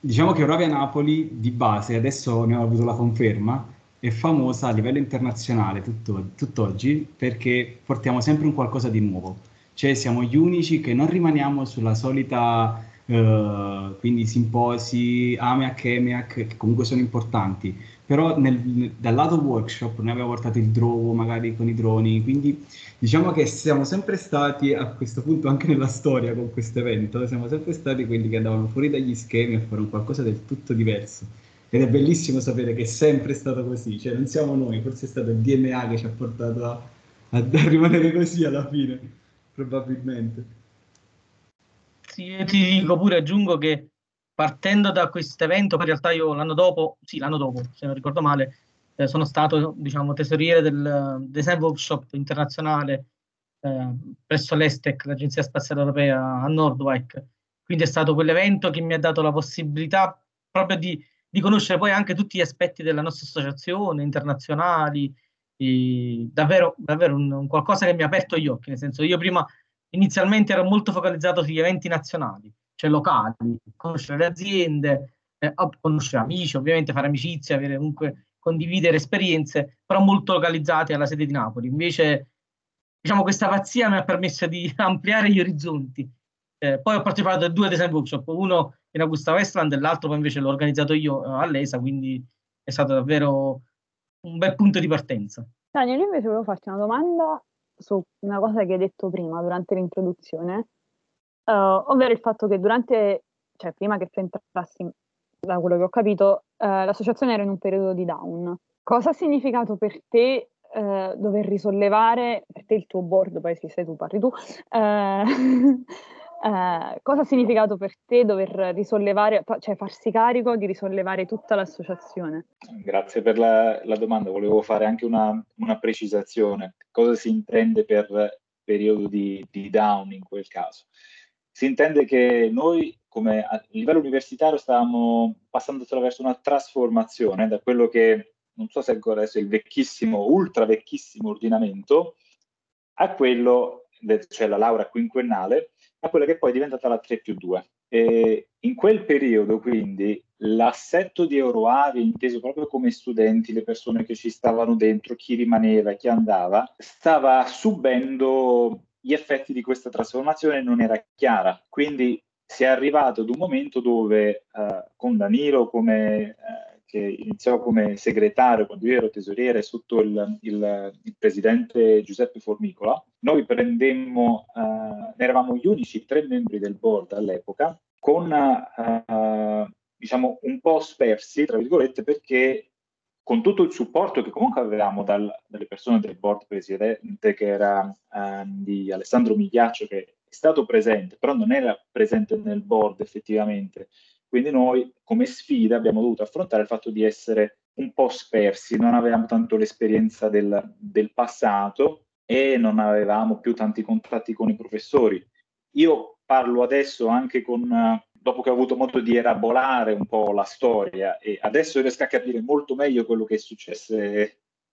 Diciamo che Oravia Napoli di base, adesso ne ho avuto la conferma, è famosa a livello internazionale tutto, tutt'oggi perché portiamo sempre un qualcosa di nuovo. Cioè siamo gli unici che non rimaniamo sulla solita, eh, quindi simposi, AMEAC, EMEAC, che comunque sono importanti, però nel, dal lato workshop noi abbiamo portato il drogo magari con i droni, quindi diciamo che siamo sempre stati a questo punto anche nella storia con questo evento, siamo sempre stati quelli che andavano fuori dagli schemi a fare un qualcosa del tutto diverso. Ed è bellissimo sapere che è sempre stato così, cioè non siamo noi, forse è stato il DNA che ci ha portato a, a rimanere così alla fine, probabilmente. Sì, ti dico pure, aggiungo che partendo da questo evento, poi in realtà io l'anno dopo, sì, l'anno dopo, se non ricordo male, eh, sono stato, diciamo, tesoriere del Design Workshop internazionale eh, presso l'Estec, l'Agenzia Spaziale Europea a Nordwijk. Quindi è stato quell'evento che mi ha dato la possibilità proprio di, di conoscere poi anche tutti gli aspetti della nostra associazione, internazionali, davvero, davvero un, un qualcosa che mi ha aperto gli occhi, nel senso io prima inizialmente ero molto focalizzato sugli eventi nazionali, cioè locali, conoscere le aziende, eh, conoscere amici, ovviamente fare amicizia, avere comunque condividere esperienze, però molto localizzate alla sede di Napoli. Invece, diciamo, questa pazzia mi ha permesso di ampliare gli orizzonti. Eh, poi ho partecipato a due design workshop, uno in Augusta Westland e l'altro poi invece l'ho organizzato io eh, all'ESA, quindi è stato davvero un bel punto di partenza. Daniel, io invece volevo farti una domanda su una cosa che hai detto prima durante l'introduzione, Uh, ovvero il fatto che durante, cioè prima che tu entrassi, da quello che ho capito, uh, l'associazione era in un periodo di down. Cosa ha significato per te uh, dover risollevare, per te il tuo board, poi se sei tu, parli tu, cosa ha significato per te dover risollevare, cioè farsi carico di risollevare tutta l'associazione? Grazie per la, la domanda, volevo fare anche una, una, precisazione. Cosa si intende per periodo di, di down in quel caso? Si intende che noi, come a livello universitario, stavamo passando attraverso una trasformazione da quello che, non so se ancora adesso il vecchissimo, ultra vecchissimo ordinamento, a quello, cioè la laurea quinquennale, a quella che poi è diventata la 3 più 2. E in quel periodo, quindi, l'assetto di Euroavi, inteso proprio come studenti, le persone che ci stavano dentro, chi rimaneva, chi andava, stava subendo gli effetti di questa trasformazione non era chiara. Quindi si è arrivato ad un momento dove eh, con Danilo, come, eh, che iniziò come segretario quando io ero tesoriere sotto il, il, il presidente Giuseppe Formicola, noi prendemmo, eh, eravamo gli unici tre membri del board all'epoca, con eh, diciamo un po' spersi, tra virgolette, perché con tutto il supporto che comunque avevamo dal, dalle persone del board presidente, che era eh, di Alessandro Migliaccio, che è stato presente, però non era presente nel board effettivamente. Quindi noi come sfida abbiamo dovuto affrontare il fatto di essere un po' spersi, non avevamo tanto l'esperienza del, del passato e non avevamo più tanti contatti con i professori. Io parlo adesso anche con, dopo che ho avuto modo di elaborare un po' la storia e adesso riesco a capire molto meglio quello che è successo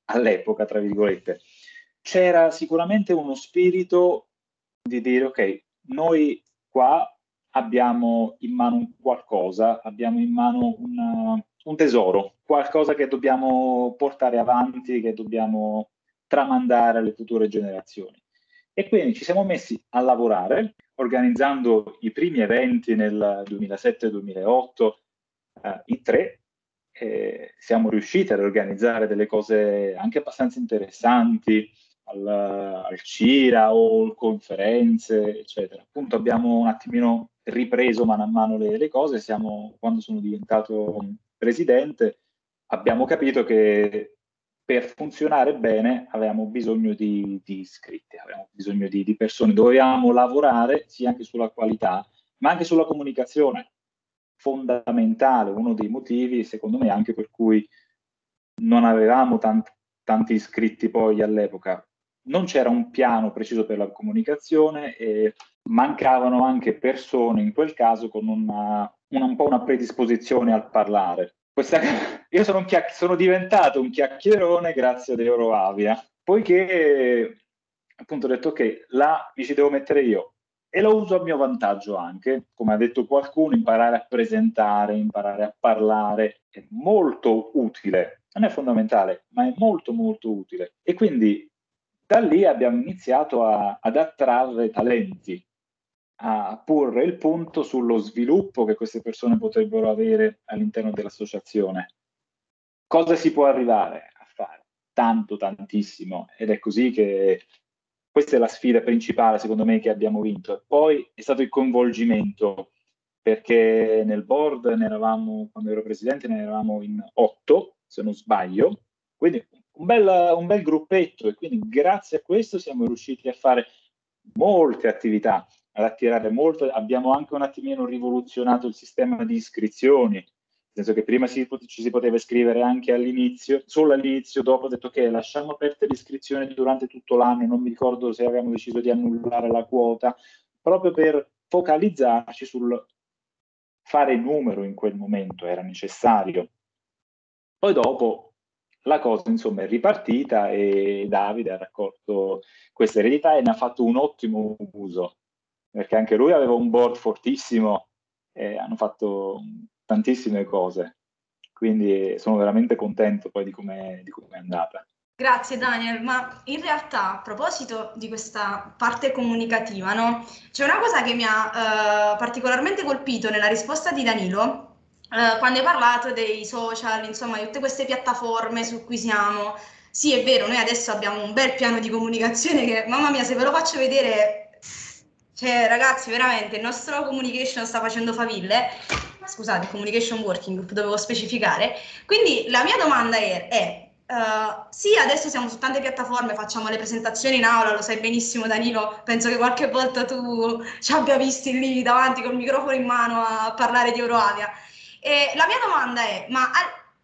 all'epoca, tra virgolette. C'era sicuramente uno spirito di dire ok, noi qua abbiamo in mano qualcosa, abbiamo in mano una, un tesoro, qualcosa che dobbiamo portare avanti, che dobbiamo tramandare alle future generazioni. E quindi ci siamo messi a lavorare organizzando i primi eventi nel 2007-2008 eh, in tre. Eh, siamo riusciti ad organizzare delle cose anche abbastanza interessanti al, al CIRA o conferenze, eccetera. Appunto abbiamo un attimino ripreso mano a mano le, le cose. Siamo, quando sono diventato presidente, abbiamo capito che per funzionare bene avevamo bisogno di, di iscritti, avevamo bisogno di, di, persone, dovevamo lavorare sia anche sulla qualità, ma anche sulla comunicazione. Fondamentale, uno dei motivi, secondo me, anche per cui non avevamo tanti, tanti iscritti poi all'epoca. Non c'era un piano preciso per la comunicazione e mancavano anche persone in quel caso con una, una, un po' una predisposizione al parlare. Questa, io sono, chiac- sono, diventato un chiacchierone grazie ad Euroavia, poiché appunto ho detto ok, là mi ci devo mettere io. E lo uso a mio vantaggio anche, come ha detto qualcuno, imparare a presentare, imparare a parlare è molto utile, non è fondamentale, ma è molto molto utile. E quindi da lì abbiamo iniziato a, ad attrarre talenti, a porre il punto sullo sviluppo che queste persone potrebbero avere all'interno dell'associazione. Cosa si può arrivare a fare? Tanto, tantissimo. Ed è così che questa è la sfida principale, secondo me, che abbiamo vinto. E poi è stato il coinvolgimento, perché nel board ne eravamo, quando ero presidente, ne eravamo in otto, se non sbaglio. Quindi un bel, un bel gruppetto e quindi grazie a questo siamo riusciti a fare molte attività ad attirare molto. Abbiamo anche un attimino rivoluzionato il sistema di iscrizioni, nel senso che prima si, ci si poteva iscrivere anche all'inizio, solo all'inizio, dopo ho detto che okay, lasciamo aperte le iscrizioni durante tutto l'anno, non mi ricordo se avevamo deciso di annullare la quota, proprio per focalizzarci sul fare numero in quel momento, era necessario. Poi dopo la cosa insomma è ripartita e Davide ha raccolto questa eredità e ne ha fatto un ottimo uso perché anche lui aveva un board fortissimo e hanno fatto tantissime cose. Quindi sono veramente contento poi di come è andata. Grazie Daniel, ma in realtà a proposito di questa parte comunicativa, no? c'è una cosa che mi ha uh, particolarmente colpito nella risposta di Danilo, uh, quando hai parlato dei social, insomma, di tutte queste piattaforme su cui siamo. Sì, è vero, noi adesso abbiamo un bel piano di comunicazione che, mamma mia, se ve lo faccio vedere cioè, ragazzi, veramente il nostro communication sta facendo faville. Scusate, communication working dovevo specificare. Quindi la mia domanda è, è Uh, sì, adesso siamo su tante piattaforme, facciamo le presentazioni in aula, lo sai benissimo Danilo, penso che qualche volta tu ci abbia visti lì davanti col microfono in mano a parlare di Euroavia. E la mia domanda è, ma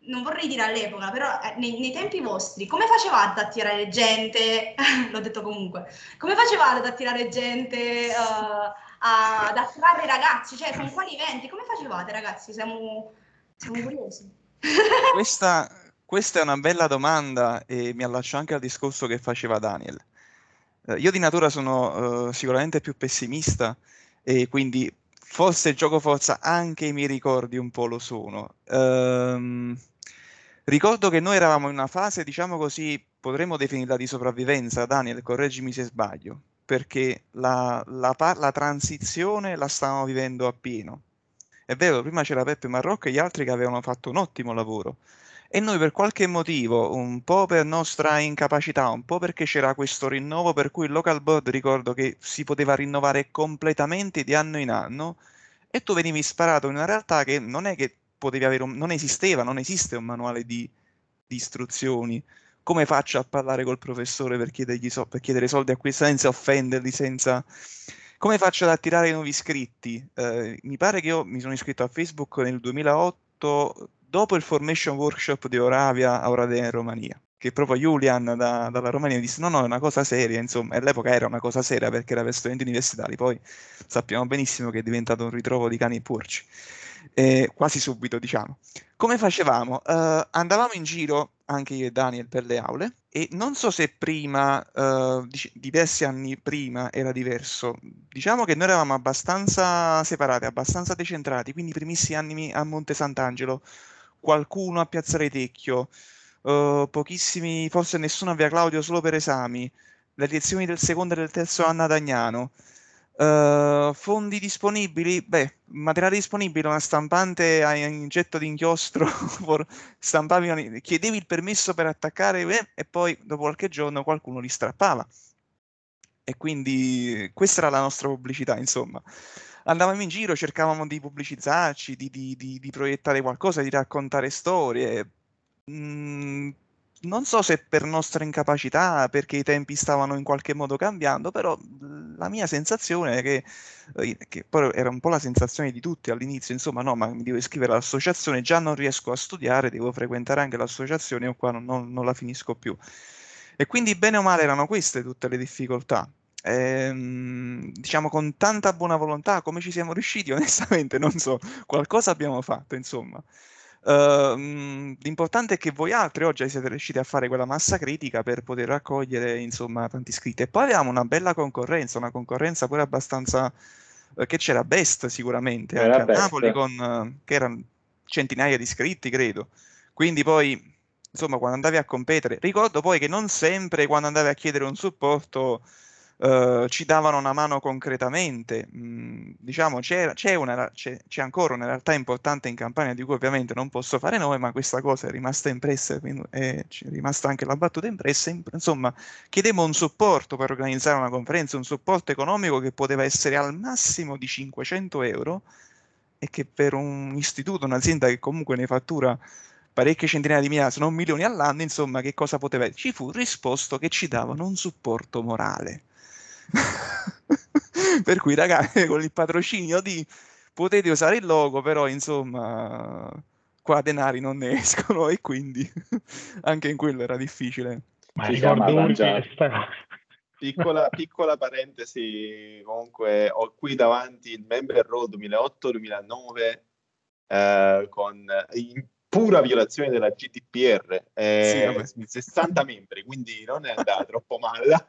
non vorrei dire all'epoca, però eh, nei, nei, tempi vostri, come facevate ad attirare gente? L'ho detto comunque. Come facevate ad attirare gente, uh, ad attrarre ragazzi? Cioè, con quali eventi? Come facevate, ragazzi? Siamo, siamo curiosi. questa, questa, è una bella domanda e mi allaccio anche al discorso che faceva Daniel. Uh, io di natura sono uh, sicuramente più pessimista e quindi forse gioco forza anche i miei ricordi un po' lo sono. Um, Ricordo che noi eravamo in una fase, diciamo così, potremmo definirla di sopravvivenza, Daniel, correggimi se sbaglio, perché la, la, la transizione la stavamo vivendo appieno. È vero, prima c'era Peppe Marrocco e gli altri che avevano fatto un ottimo lavoro. E noi per qualche motivo, un po' per nostra incapacità, un po' perché c'era questo rinnovo per cui il local board ricordo che si poteva rinnovare completamente di anno in anno e tu venivi sparato in una realtà che non è che potevi avere un, non esisteva, non esiste un manuale di, di, istruzioni. Come faccio a parlare col professore per, so, per chiedere soldi a questi senza offenderli, senza... Come faccio ad attirare nuovi iscritti? Eh, mi pare che io mi sono iscritto a Facebook nel 2008, dopo il Formation Workshop di Oravia a Oradea in Romania, che proprio Julian da- dalla Romania disse no no è una cosa seria, insomma, e all'epoca era una cosa seria perché era per studenti universitari, poi sappiamo benissimo che è diventato un ritrovo di cani e porci, Eh, quasi subito diciamo. Come facevamo? Eh, andavamo in giro, anche io e Daniel, per le aule, e non so se prima, eh, dic- diversi anni prima era diverso, diciamo che noi eravamo abbastanza separati, abbastanza decentrati, quindi i primissimi anni a Monte Sant'Angelo, qualcuno a Piazzale Tecchio, eh, pochissimi, forse nessuno a Via Claudio solo per esami, le lezioni del secondo e del terzo anno ad Agnano. Eh, fondi disponibili? Beh, materiale disponibile, una stampante a ingetto di inchiostro, for- stampavi, chiedevi il permesso per attaccare eh, e poi dopo qualche giorno qualcuno li strappava. E quindi questa era la nostra pubblicità, insomma. Andavamo in giro, cercavamo di pubblicizzarci, di, di- di- di proiettare qualcosa, di raccontare storie. Mm, non so se per nostra incapacità, perché i tempi stavano in qualche modo cambiando, però la mia sensazione è che, eh, che poi era un po' la sensazione di tutti all'inizio, insomma, no, ma mi devo iscrivere all'associazione, già non riesco a studiare, devo frequentare anche l'associazione o qua non, non- non la finisco più. E quindi bene o male erano queste tutte le difficoltà. Ehm, diciamo con tanta buona volontà, come ci siamo riusciti? Onestamente non so, qualcosa abbiamo fatto, insomma. Ehm, l'importante è che voi altri oggi siete riusciti a fare quella massa critica per poter raccogliere, insomma, tanti iscritti. E poi avevamo una bella concorrenza, una concorrenza pure abbastanza... eh, che c'era Best sicuramente, Era anche a Best. Napoli, con, eh, che erano centinaia di iscritti, credo. Quindi poi insomma, quando andavi a competere, ricordo poi che non sempre quando andavi a chiedere un supporto eh, ci davano una mano concretamente. Mm, diciamo, c'era- c'è, una, c'è, c'è ancora una realtà importante in Campania di cui ovviamente non posso fare nome, ma questa cosa è rimasta impressa, quindi è, ci è rimasta anche la battuta impressa. In- Insomma, chiedemmo un supporto per organizzare una conferenza, un supporto economico che poteva essere al massimo di 500 euro e che per un istituto, un'azienda che comunque ne fattura parecchie centinaia di migliaia, se non milioni all'anno, insomma, che cosa poteva essere? Ci fu risposto che ci davano un supporto morale. per cui, ragazzi, con il patrocinio di potete usare il logo, però, insomma, qua denari non ne escono e quindi anche in quello era difficile. Ma siamo ricordo cosa. Piccola, piccola parentesi, comunque ho qui davanti il Member Roll 2008-2009 eh, con, in pura violazione della GDPR, eh, Sì, vabbè. 60 membri, quindi non è andata troppo male.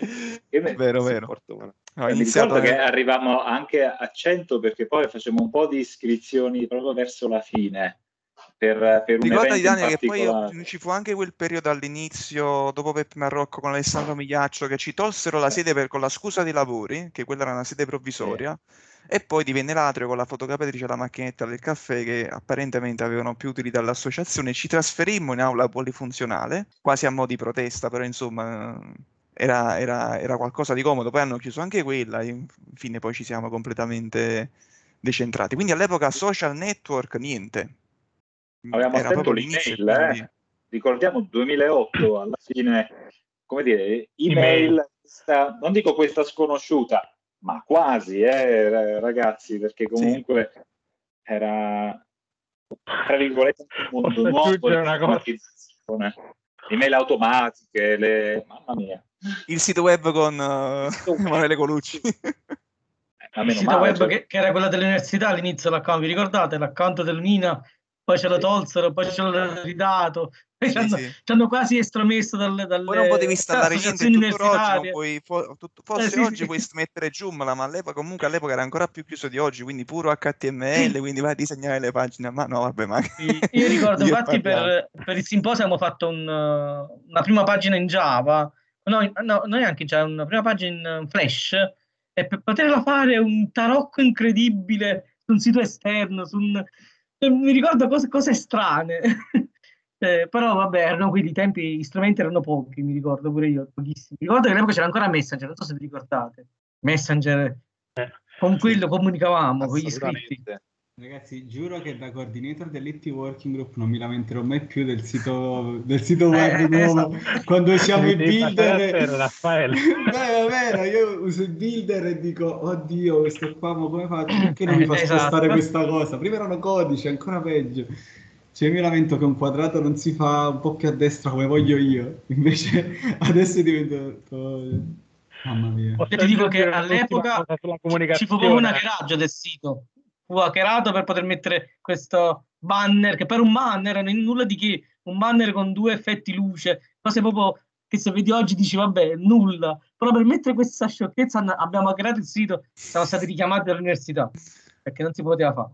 Mi- Vero, vero. Ma- Ho mi iniziato ricordo che arrivavamo anche a 100 perché poi facevamo un po' di iscrizioni proprio verso la fine per, per un Ricordati Daniel che poi ci fu anche quel periodo all'inizio, dopo Peppe Marrocco con Alessandro Migliaccio, che ci tolsero la sede per- con la scusa dei lavori, che quella era una sede provvisoria, e poi divenne l'atrio con la fotocopiatrice e la macchinetta del caffè che apparentemente avevano più utilità all'associazione. Ci trasferimmo in aula polifunzionale, quasi a mo' di protesta, però insomma era, era- era qualcosa di comodo. Poi hanno chiuso anche quella, e infine poi ci siamo completamente decentrati. Quindi all'epoca social network niente. Avevamo Era l'inizio, l'email, eh. quindi- ricordiamo 2008 alla fine, come dire, email, questa- non dico questa sconosciuta, ma quasi, eh, ra- ragazzi, perché comunque era tra virgolette un mondo Posso nuovo una cosa? Email automatiche, le... mamma mia, Il sito web con eh, Emanuele Colucci. Il sito male, web cioè, che, che era quello dell'università all'inizio l'account, vi ricordate? L'account dell'Unina, poi ce lo tolsero, poi ce l'hanno ridato, poi ci Sì, hanno, sì. ci hanno quasi estromesso dalle, dalle Poi non potevi installare niente, universitarie. puoi, fo- tut- forse Eh, sì, oggi sì. puoi mettere Joomla, ma all'epoca comunque all'epoca era ancora più chiuso di oggi, quindi puro HTML, quindi vai a disegnare le pagine, ma no, vabbè, ma Sì, Io ricordo infatti per, per il simposio abbiamo fatto un, una prima pagina in Java, no, no, non neanche in Java, una prima pagina in Flash, e per poterla fare un tarocco incredibile su un sito esterno, su un- mi ricordo cose, cose strane. Eh, però vabbè, erano quelli tempi, gli strumenti erano pochi, mi ricordo pure io, pochissimi. Ricordo che all'epoca c'era ancora Messenger, non so se vi ricordate. Messenger, Eh, con sì. quello comunicavamo con gli iscritti. Ragazzi, giuro che da coordinator dell'IT Working Group non mi lamenterò mai più del sito, del sito web Eh, nuovo. esatto. Quando usiamo i Devi passare builder. te, Raffaele. Beh, vero, io uso i builder e dico, oddio, questo qua, ma come faccio? Perché non mi fa Esatto. spostare questa cosa? Prima erano codici, ancora peggio. Cioè, io mi lamento che un quadrato non si fa un po' più a destra come voglio io. Invece adesso è diventato... Mamma mia. Io ti dico che all'epoca ci fu proprio un comunicazione? hackeraggio del sito. Fu hackerato per poter mettere questo banner, che per un banner non è nulla di che, un banner con due effetti luce, cose proprio che se vedi oggi dici vabbè, nulla. Però per mettere questa sciocchezza abbiamo hackerato il sito, siamo stati richiamati dall'università, perché non si poteva fare.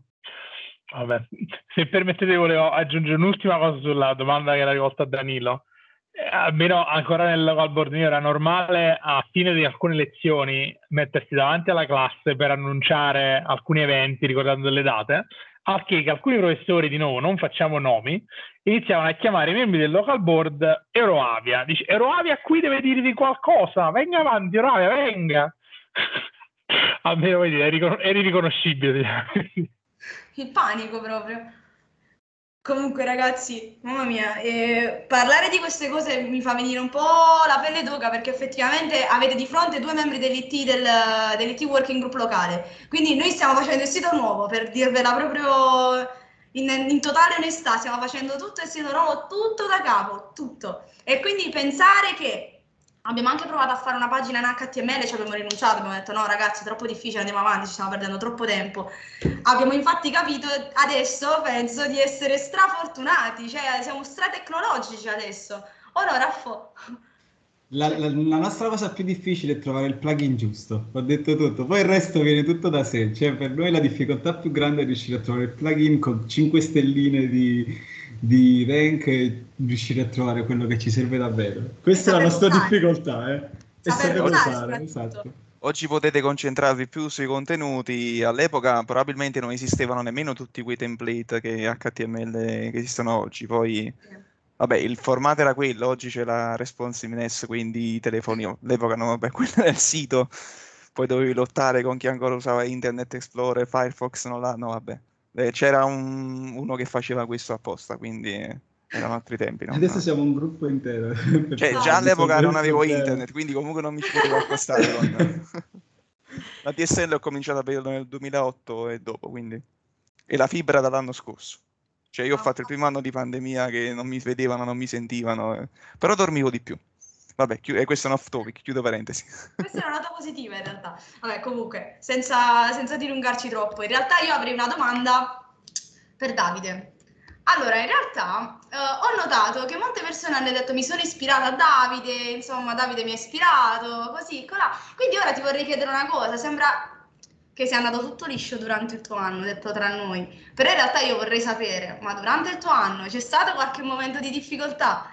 Vabbè, se permettete volevo aggiungere un'ultima cosa sulla domanda che era rivolta a Danilo. Eh, almeno ancora nel mio era normale a fine di alcune lezioni mettersi davanti alla classe per annunciare alcuni eventi ricordando delle date, al che, alcuni professori, di nuovo non facciamo nomi, iniziavano a chiamare i membri del local board Euroavia. Dice Euroavia qui deve dirvi qualcosa, venga avanti Euroavia, venga. Almeno vedi, eri, ricon- eri riconoscibile. Il panico proprio. Comunque, ragazzi, mamma mia, eh, parlare di queste cose mi fa venire un po' la pelle d'oca perché effettivamente avete di fronte due membri dell'IT, del, dell'IT Working Group locale. Quindi noi stiamo facendo il sito nuovo, per dirvela proprio in, in totale onestà, stiamo facendo tutto il sito nuovo, tutto da capo, tutto. E quindi pensare che abbiamo anche provato a fare una pagina in HTML, ci abbiamo rinunciato, abbiamo detto no ragazzi, è troppo difficile, andiamo avanti, ci stiamo perdendo troppo tempo. Abbiamo infatti capito adesso, penso, di essere strafortunati, cioè siamo stratecnologici adesso. Ora, Raffo, La, la- la nostra cosa più difficile è trovare il plugin giusto, ho detto tutto, poi il resto viene tutto da sé, cioè per noi la difficoltà più grande è riuscire a trovare il plugin con 5 stelline di, di rank e riuscire a trovare quello che ci serve davvero. Questa è la nostra usare. difficoltà, eh? E Saper saper usare, esatto. Oggi potete concentrarvi più sui contenuti, all'epoca probabilmente non esistevano nemmeno tutti quei template che HTML che esistono oggi, poi vabbè il formato era quello, oggi c'è la responsiveness, quindi i telefoni, all'epoca no, vabbè quello era il sito, poi dovevi lottare con chi ancora usava Internet Explorer, Firefox, no, là, no vabbè, Eh, c'era un- uno che faceva questo apposta, quindi eh, erano altri tempi. non- Adesso siamo un gruppo intero. Cioè, già all'epoca risolvere non avevo internet, quindi comunque non mi ci potevo accostare con... La DSL ho cominciato a vederlo nel 2008 e dopo, quindi... E la fibra dall'anno scorso. Cioè, io ho fatto il primo anno di pandemia che non mi vedevano, non mi sentivano, eh. però dormivo di più. Vabbè, chi- e questo è un off topic, chiudo parentesi. questa è una nota positiva in realtà. Vabbè, comunque, senza, senza dilungarci troppo, in realtà io avrei una domanda per Davide. Allora, in realtà eh, ho notato che molte persone hanno detto mi sono ispirata a Davide, insomma Davide mi ha ispirato, così, colà. Quindi ora ti vorrei chiedere una cosa, sembra che sia andato tutto liscio durante il tuo anno, detto tra noi, però in realtà io vorrei sapere, ma durante il tuo anno c'è stato qualche momento di difficoltà?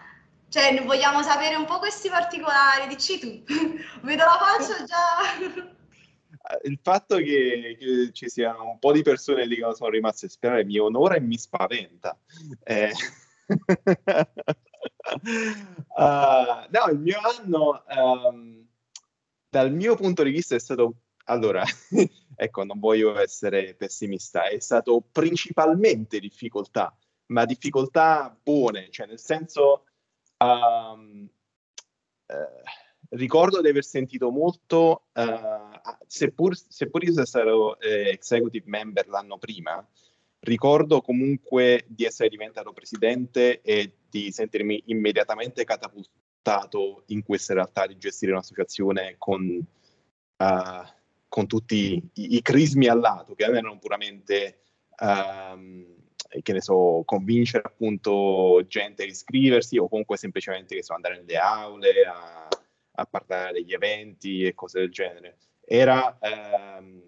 Cioè, vogliamo sapere un po' questi particolari, dici tu. Vedo la faccia già. Il fatto che, che ci siano un po' di persone lì che sono rimaste a sperare mi onora e mi spaventa. Eh, ah, no, il mio anno, ehm, dal mio punto di vista, è stato. Allora, ecco, non voglio essere pessimista, è stato principalmente difficoltà, ma difficoltà buone, cioè nel senso. Eh, ricordo di aver sentito molto, eh, seppur, seppur io stato eh, executive member l'anno prima, ricordo comunque di essere diventato presidente e di sentirmi immediatamente catapultato in questa realtà di gestire un'associazione con, eh, con tutti i, i crismi al lato, che erano puramente, ehm, che ne so, convincere appunto gente a iscriversi o comunque semplicemente che so, andare nelle aule a, a parlare degli eventi e cose del genere. Era, ehm,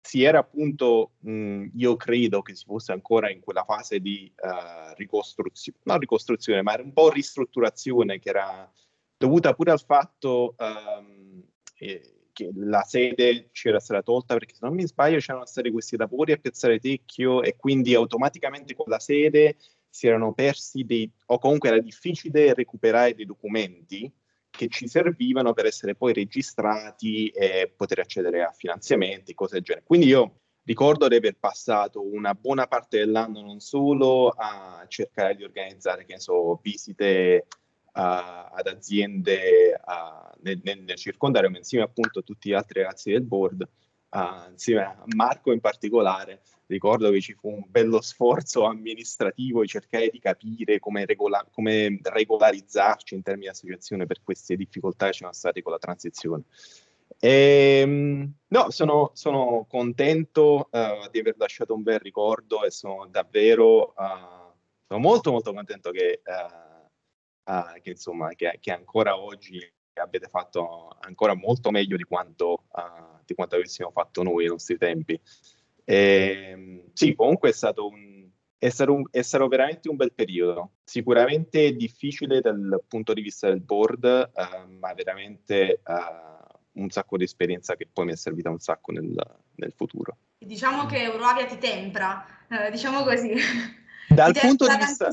si era appunto, mh, io credo che si fosse ancora in quella fase di eh, ricostruzione, non ricostruzione, ma un po' ristrutturazione che era dovuta pure al fatto ehm, eh, che la sede c'era stata tolta perché se non mi sbaglio c'erano stati questi lavori a Piazzale Tecchio e quindi automaticamente con la sede si erano persi dei, o comunque era difficile recuperare dei documenti che ci servivano per essere poi registrati e poter accedere a finanziamenti, cose del genere. Quindi io ricordo di aver passato una buona parte dell'anno non solo a cercare di organizzare, che ne so, visite ad aziende nel, nel, circondario, ma insieme appunto a tutti gli altri ragazzi del board, insieme a Marco in particolare, ricordo che ci fu un bello sforzo amministrativo di cercare di capire come, regola- come regolarizzarci in termini di associazione per queste difficoltà che ci sono state con la transizione. E, ehm, no, sono, sono contento uh, di aver lasciato un bel ricordo e sono davvero uh, sono molto molto contento che, uh, che, insomma, che, che, ancora oggi abbiate fatto ancora molto meglio di quanto, di quanto avessimo fatto noi ai nostri tempi. E, ehm, sì, comunque è stato, un, è, stato un, è stato veramente un bel periodo. Sicuramente difficile dal punto di vista del board, uh, ma veramente uh, un sacco di esperienza che poi mi è servita un sacco nel, nel futuro. Diciamo che Eurovia ti tempra, eh, diciamo così. Dal punto di vista...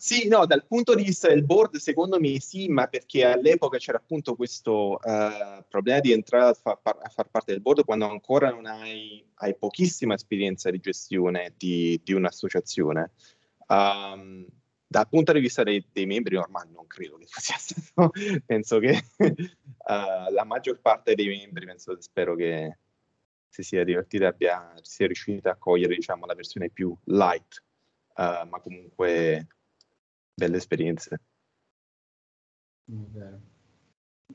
Sì, no, dal punto di vista del board, secondo me sì, ma perché all'epoca c'era appunto questo uh, problema di entrare a far, a far, parte del board quando ancora non hai, hai pochissima esperienza di gestione di, di un'associazione. Um, dal punto di vista dei, dei, membri, ormai non credo che sia stato, penso che uh, la maggior parte dei membri, penso, spero che si sia divertita abbia, sia riuscita a cogliere diciamo, la versione più light, uh, ma comunque belle esperienze.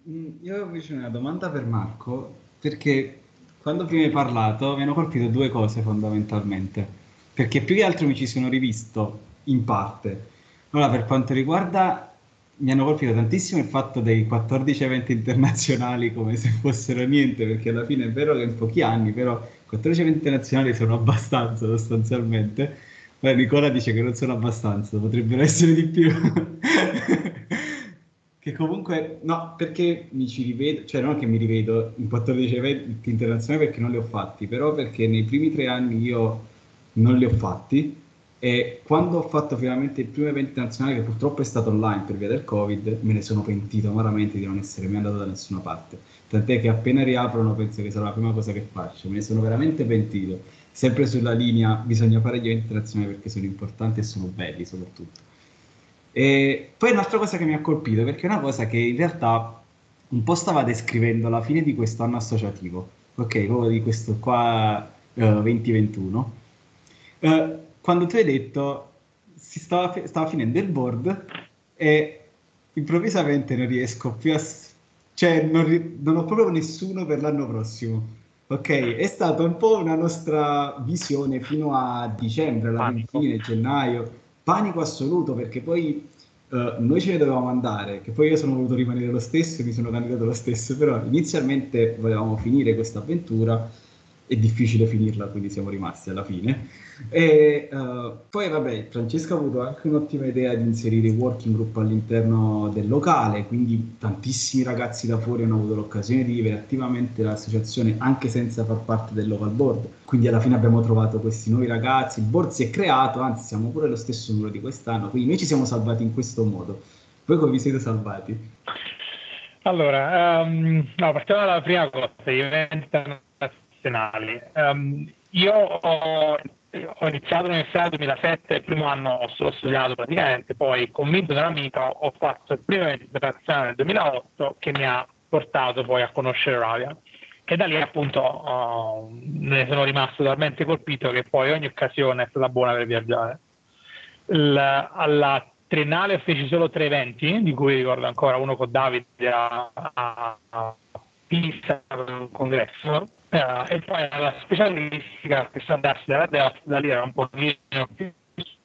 Mm, io ho invece una domanda per Marco, perché quando prima hai parlato mi hanno colpito due cose fondamentalmente, perché più che altro mi ci sono rivisto in parte. Allora, per quanto riguarda, mi hanno colpito tantissimo il fatto dei 14 eventi internazionali come se fossero niente, perché alla fine è vero che in pochi anni, però 14 eventi internazionali sono abbastanza sostanzialmente Beh, Nicola dice che non sono abbastanza, potrebbero essere di più. che comunque, no, perché mi ci rivedo, cioè non che mi rivedo in 14 eventi internazionali perché non li ho fatti, però perché nei primi tre anni io non li ho fatti e quando ho fatto finalmente il primo evento internazionale, che purtroppo è stato online per via del Covid, me ne sono pentito amaramente di non essere mai andato da nessuna parte. Tant'è che appena riaprono penso che sarà la prima cosa che faccio, me ne sono veramente pentito sempre sulla linea bisogna fare gli eventi internazionali perché sono importanti e sono belli soprattutto. E poi un'altra cosa che mi ha colpito, perché è una cosa che in realtà un po' stava descrivendo la fine di questo anno associativo, ok, proprio di questo qua uh, 2021, uh, quando tu hai detto si stava, stava finendo il board e improvvisamente non riesco più a... cioè non, non ho proprio nessuno per l'anno prossimo Ok, è stata un po' una nostra visione fino a dicembre, alla fine, gennaio. Panico assoluto perché poi uh, noi ce ne dovevamo andare, che poi io sono voluto rimanere lo stesso e mi sono candidato lo stesso, però inizialmente volevamo finire questa avventura è difficile finirla, quindi siamo rimasti alla fine. E uh, poi, vabbè, Francesco ha avuto anche un'ottima idea di inserire i working group all'interno del locale, quindi tantissimi ragazzi da fuori hanno avuto l'occasione di vivere attivamente l'associazione anche senza far parte del local board. Quindi alla fine abbiamo trovato questi nuovi ragazzi, il board si è creato, anzi siamo pure lo stesso numero di quest'anno, quindi noi ci siamo salvati in questo modo. Voi come vi siete salvati? Allora, um, no, partiamo dalla prima cosa, diventano nazionali. Um, io ho, ho iniziato l'università nel 2007, il primo anno ho solo studiato praticamente, poi convinto dell'amico ho fatto il primo internazionale nel 2008 che mi ha portato poi a conoscere Ravia. E da lì appunto oh, ne sono rimasto talmente colpito che poi ogni occasione è stata buona per viaggiare. Il, alla triennale feci solo tre eventi, di cui ricordo ancora uno con Davide a, a, Pisa un congresso, Uh, e poi la specialistica che se andassi da, da, da lì era un po' più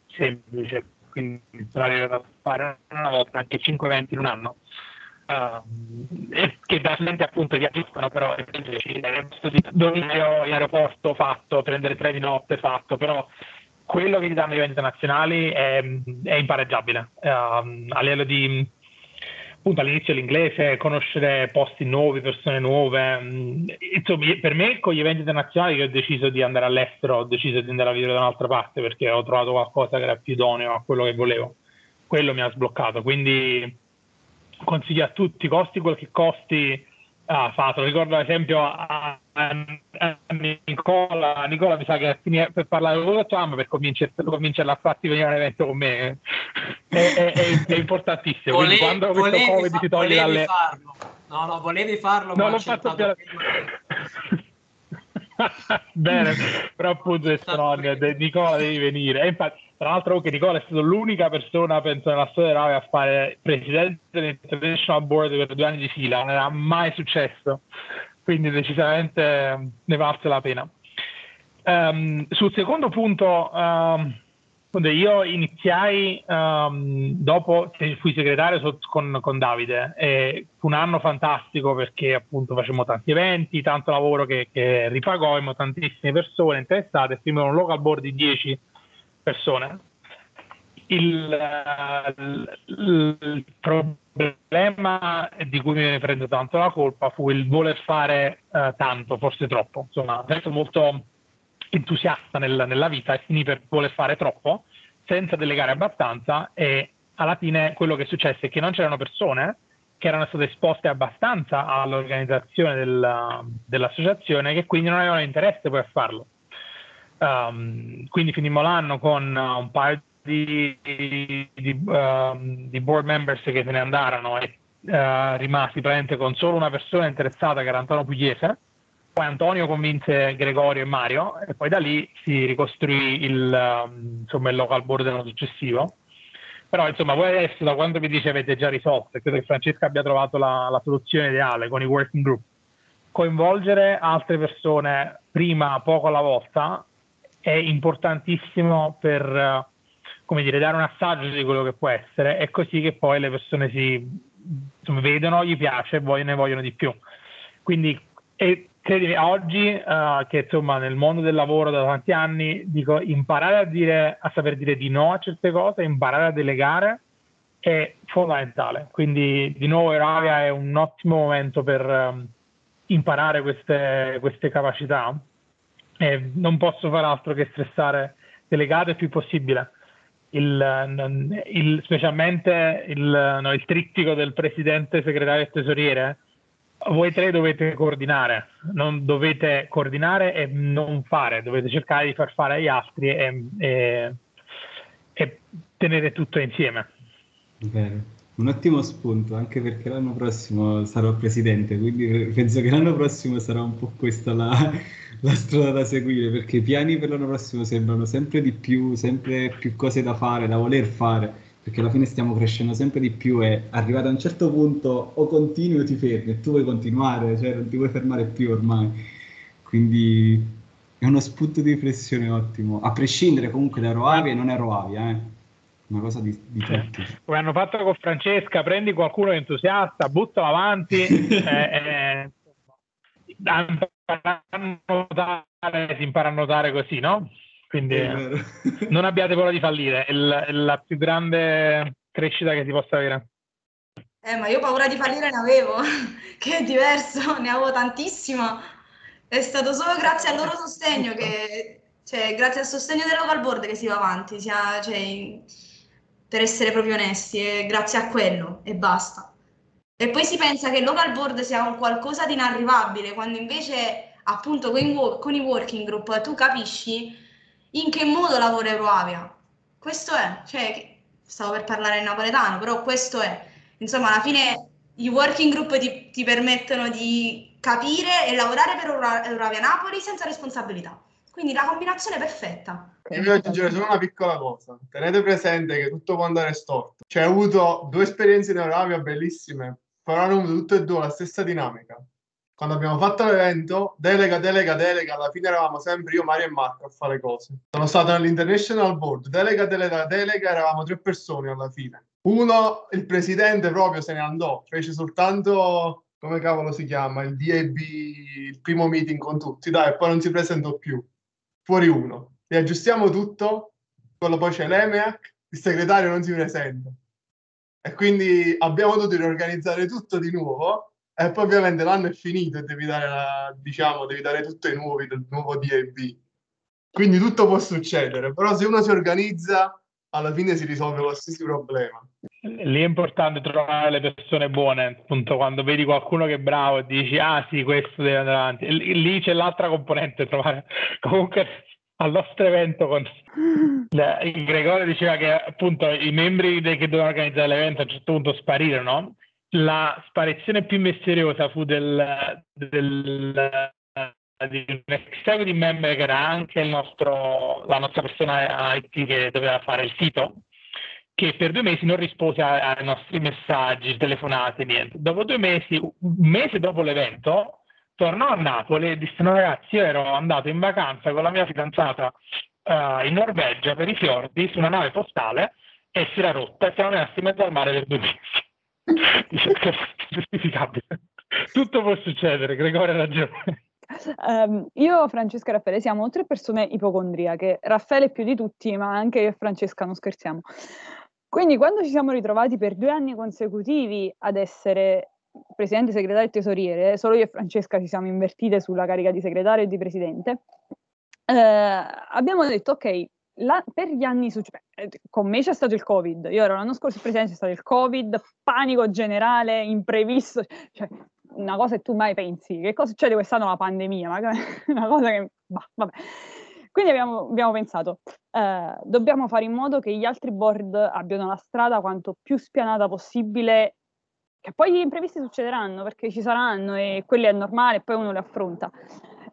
semplice, quindi sarei da fare una volta anche 5 eventi in un anno. Uh, e che veramente appunto viaggiano però domicilio in aeroporto fatto, prendere tre di notte fatto, però quello che ti danno gli eventi nazionali è, è impareggiabile uh, a livello di appunto all'inizio l'inglese, conoscere posti nuovi, persone nuove. Mm, insomma, per me con gli eventi internazionali che ho deciso di andare all'estero, ho deciso di andare a vivere da un'altra parte perché ho trovato qualcosa che era più idoneo a quello che volevo. Quello mi ha sbloccato, quindi consiglio a tutti, costi quel che costi, Ah, fatto, ricordo ad esempio a, a- Nicola, Nicola mi sa che finire- per parlare con Trump per convincerla a farti venire a un evento con me è, è- è- è importantissimo. Quindi Vole- quando questo volevi, Covid fa- si toglie volevi dalle... farlo. No, no, volevi farlo, Non ma l'ho ho fatto più-. Bene, però appunto no, de- Nicola devi venire. E infatti, tra l'altro anche Nicola è stata l'unica persona, penso, nella storia dell'AVE a fare presidente dell'International Board per due anni di fila, non era mai successo, quindi decisamente eh, ne valse la pena. Ehm, sul secondo punto, ehm, appunto, io iniziai ehm, dopo che fui segretario con, con Davide. E fu un anno fantastico perché appunto facemmo tanti eventi, tanto lavoro che, che ripagommo, tantissime persone interessate, firmò un local board di 10 persone. Il, eh, il- problema di cui mi prendo tanto la colpa fu il voler fare eh, tanto, forse troppo. Insomma, sempre molto entusiasta nel- nella vita e finì per voler fare troppo senza delegare abbastanza e alla fine quello che è successo è che non c'erano persone che erano state esposte abbastanza all'organizzazione del- dell'associazione che quindi non avevano interesse poi a farlo. Um, quindi finimmo l'anno con uh, un paio di, di- um, di board members che se ne andarono e uh, rimasi praticamente con solo una persona interessata che era Antonio Pugliese. Poi Antonio convinse Gregorio e Mario e poi da lì si ricostruì il, um, insomma, il local board l'anno successivo. Però insomma voi adesso da quando vi dice avete già risolto e credo che Francesca abbia trovato la, la soluzione ideale con i working group. Coinvolgere altre persone prima, poco alla volta, è importantissimo per eh, come dire, dare un assaggio di quello che può essere, è così che poi le persone si insomma, vedono, gli piace e ne vogliono di più. Quindi, e credimi, oggi eh, che insomma nel mondo del lavoro da tanti anni, dico imparare a dire, a saper dire di no a certe cose, imparare a delegare è fondamentale. Quindi di nuovo Euravia è un ottimo momento per ehm, imparare queste, queste capacità e non posso fare altro che stressare delegate il più possibile. Il, il- specialmente il, no, il trittico del presidente, segretario e tesoriere, voi tre dovete coordinare, non dovete coordinare e non fare, dovete cercare di far fare agli altri e, e- e tenere tutto insieme. Vero. Un ottimo spunto, anche perché l'anno prossimo sarò presidente, quindi penso che l'anno prossimo sarà un po' questa la, la strada da seguire, perché i piani per l'anno prossimo sembrano sempre di più, sempre più cose da fare, da voler fare, perché alla fine stiamo crescendo sempre di più e arrivato a un certo punto o continui o ti fermi e tu vuoi continuare, cioè non ti vuoi fermare più ormai. Quindi è uno spunto di riflessione ottimo, a prescindere comunque da Roavia e non è Roavia, eh. Una cosa di, di tutti. Come hanno fatto con Francesca, prendi qualcuno entusiasta, buttalo avanti, e, a notare, si impara a notare così, no? Quindi vero. non abbiate paura di fallire, è, l- è la più grande crescita che si possa avere. Eh, ma io paura di fallire ne avevo, che è diverso, ne avevo tantissimo. È stato solo grazie al loro sostegno che, cioè, grazie al sostegno del local board che si va avanti, sia- cioè, per essere proprio onesti, è grazie a quello e basta. E poi si pensa che il local board sia un qualcosa di inarrivabile, quando invece, appunto, con con i working group tu capisci in che modo lavora Euroavia. Questo è, cioè, stavo per parlare in napoletano, però questo è. Insomma, alla fine i working group ti, ti permettono di capire e lavorare per Eura- Euravia Napoli senza responsabilità. Quindi la combinazione è perfetta. Io voglio aggiungere solo una piccola cosa. Tenete presente che tutto può andare storto. Cioè, ho avuto due esperienze in Euravia bellissime, però hanno avuto tutte e due la stessa dinamica. Quando abbiamo fatto l'evento, delega, delega, delega, alla fine eravamo sempre io, Mario e Marco a fare cose. Sono stato nell'International Board, delega, delega, delega, eravamo tre persone alla fine. Uno, il presidente proprio se ne andò, fece soltanto, come cavolo si chiama, il DAB, il primo meeting con tutti, dai, poi non si presentò più. Fuori uno. Riaggiustiamo tutto, quello poi c'è l'EMEAC, il segretario non si presenta. E quindi abbiamo dovuto riorganizzare tutto di nuovo e poi ovviamente l'anno è finito e devi dare, la- diciamo, devi dare tutto ai nuovi del nuovo DAB. Quindi tutto può succedere, però se uno si organizza alla fine si risolve qualsiasi problema. Lì è importante trovare le persone buone, appunto, quando vedi qualcuno che è bravo e dici, ah sì, questo deve andare avanti. Lì c'è l'altra componente, trovare comunque al nostro evento con il Gregorio diceva che appunto i membri che dovevano organizzare l'evento a un certo punto sparirono. La sparizione più misteriosa fu del, del di un executive member che era anche il nostro, la nostra persona IT che doveva fare il sito, che per due mesi non rispose ai nostri messaggi, telefonate, niente. Dopo due mesi, un mese dopo l'evento, tornò a Napoli e disse: No, ragazzi, io ero andato in vacanza con la mia fidanzata eh, in Norvegia per i fiordi su una nave postale e si era rotta e siamo rimasti in mezzo al mare per due mesi. Dice che giustificabile. Tutto può succedere, Gregorio ha ragione. Ehm, io, Francesca e Raffaele siamo tre persone ipocondriache. Raffaele più di tutti, ma anche io e Francesca non scherziamo. Quindi, quando ci siamo ritrovati per due anni consecutivi ad essere presidente, segretario e tesoriere, solo io e Francesca ci siamo invertite sulla carica di segretario e di presidente, eh, abbiamo detto, ok, la- per gli anni successivi, con me c'è stato il Covid, io ero l'anno scorso presidente, c'è stato il Covid, panico generale, imprevisto, cioè una cosa che tu mai pensi, che cosa succede quest'anno la pandemia, una cosa che, bah, vabbè. Quindi abbiamo, abbiamo pensato, eh, dobbiamo fare in modo che gli altri board abbiano la strada quanto più spianata possibile, che poi gli imprevisti succederanno perché ci saranno e quelli è normale, poi uno li affronta.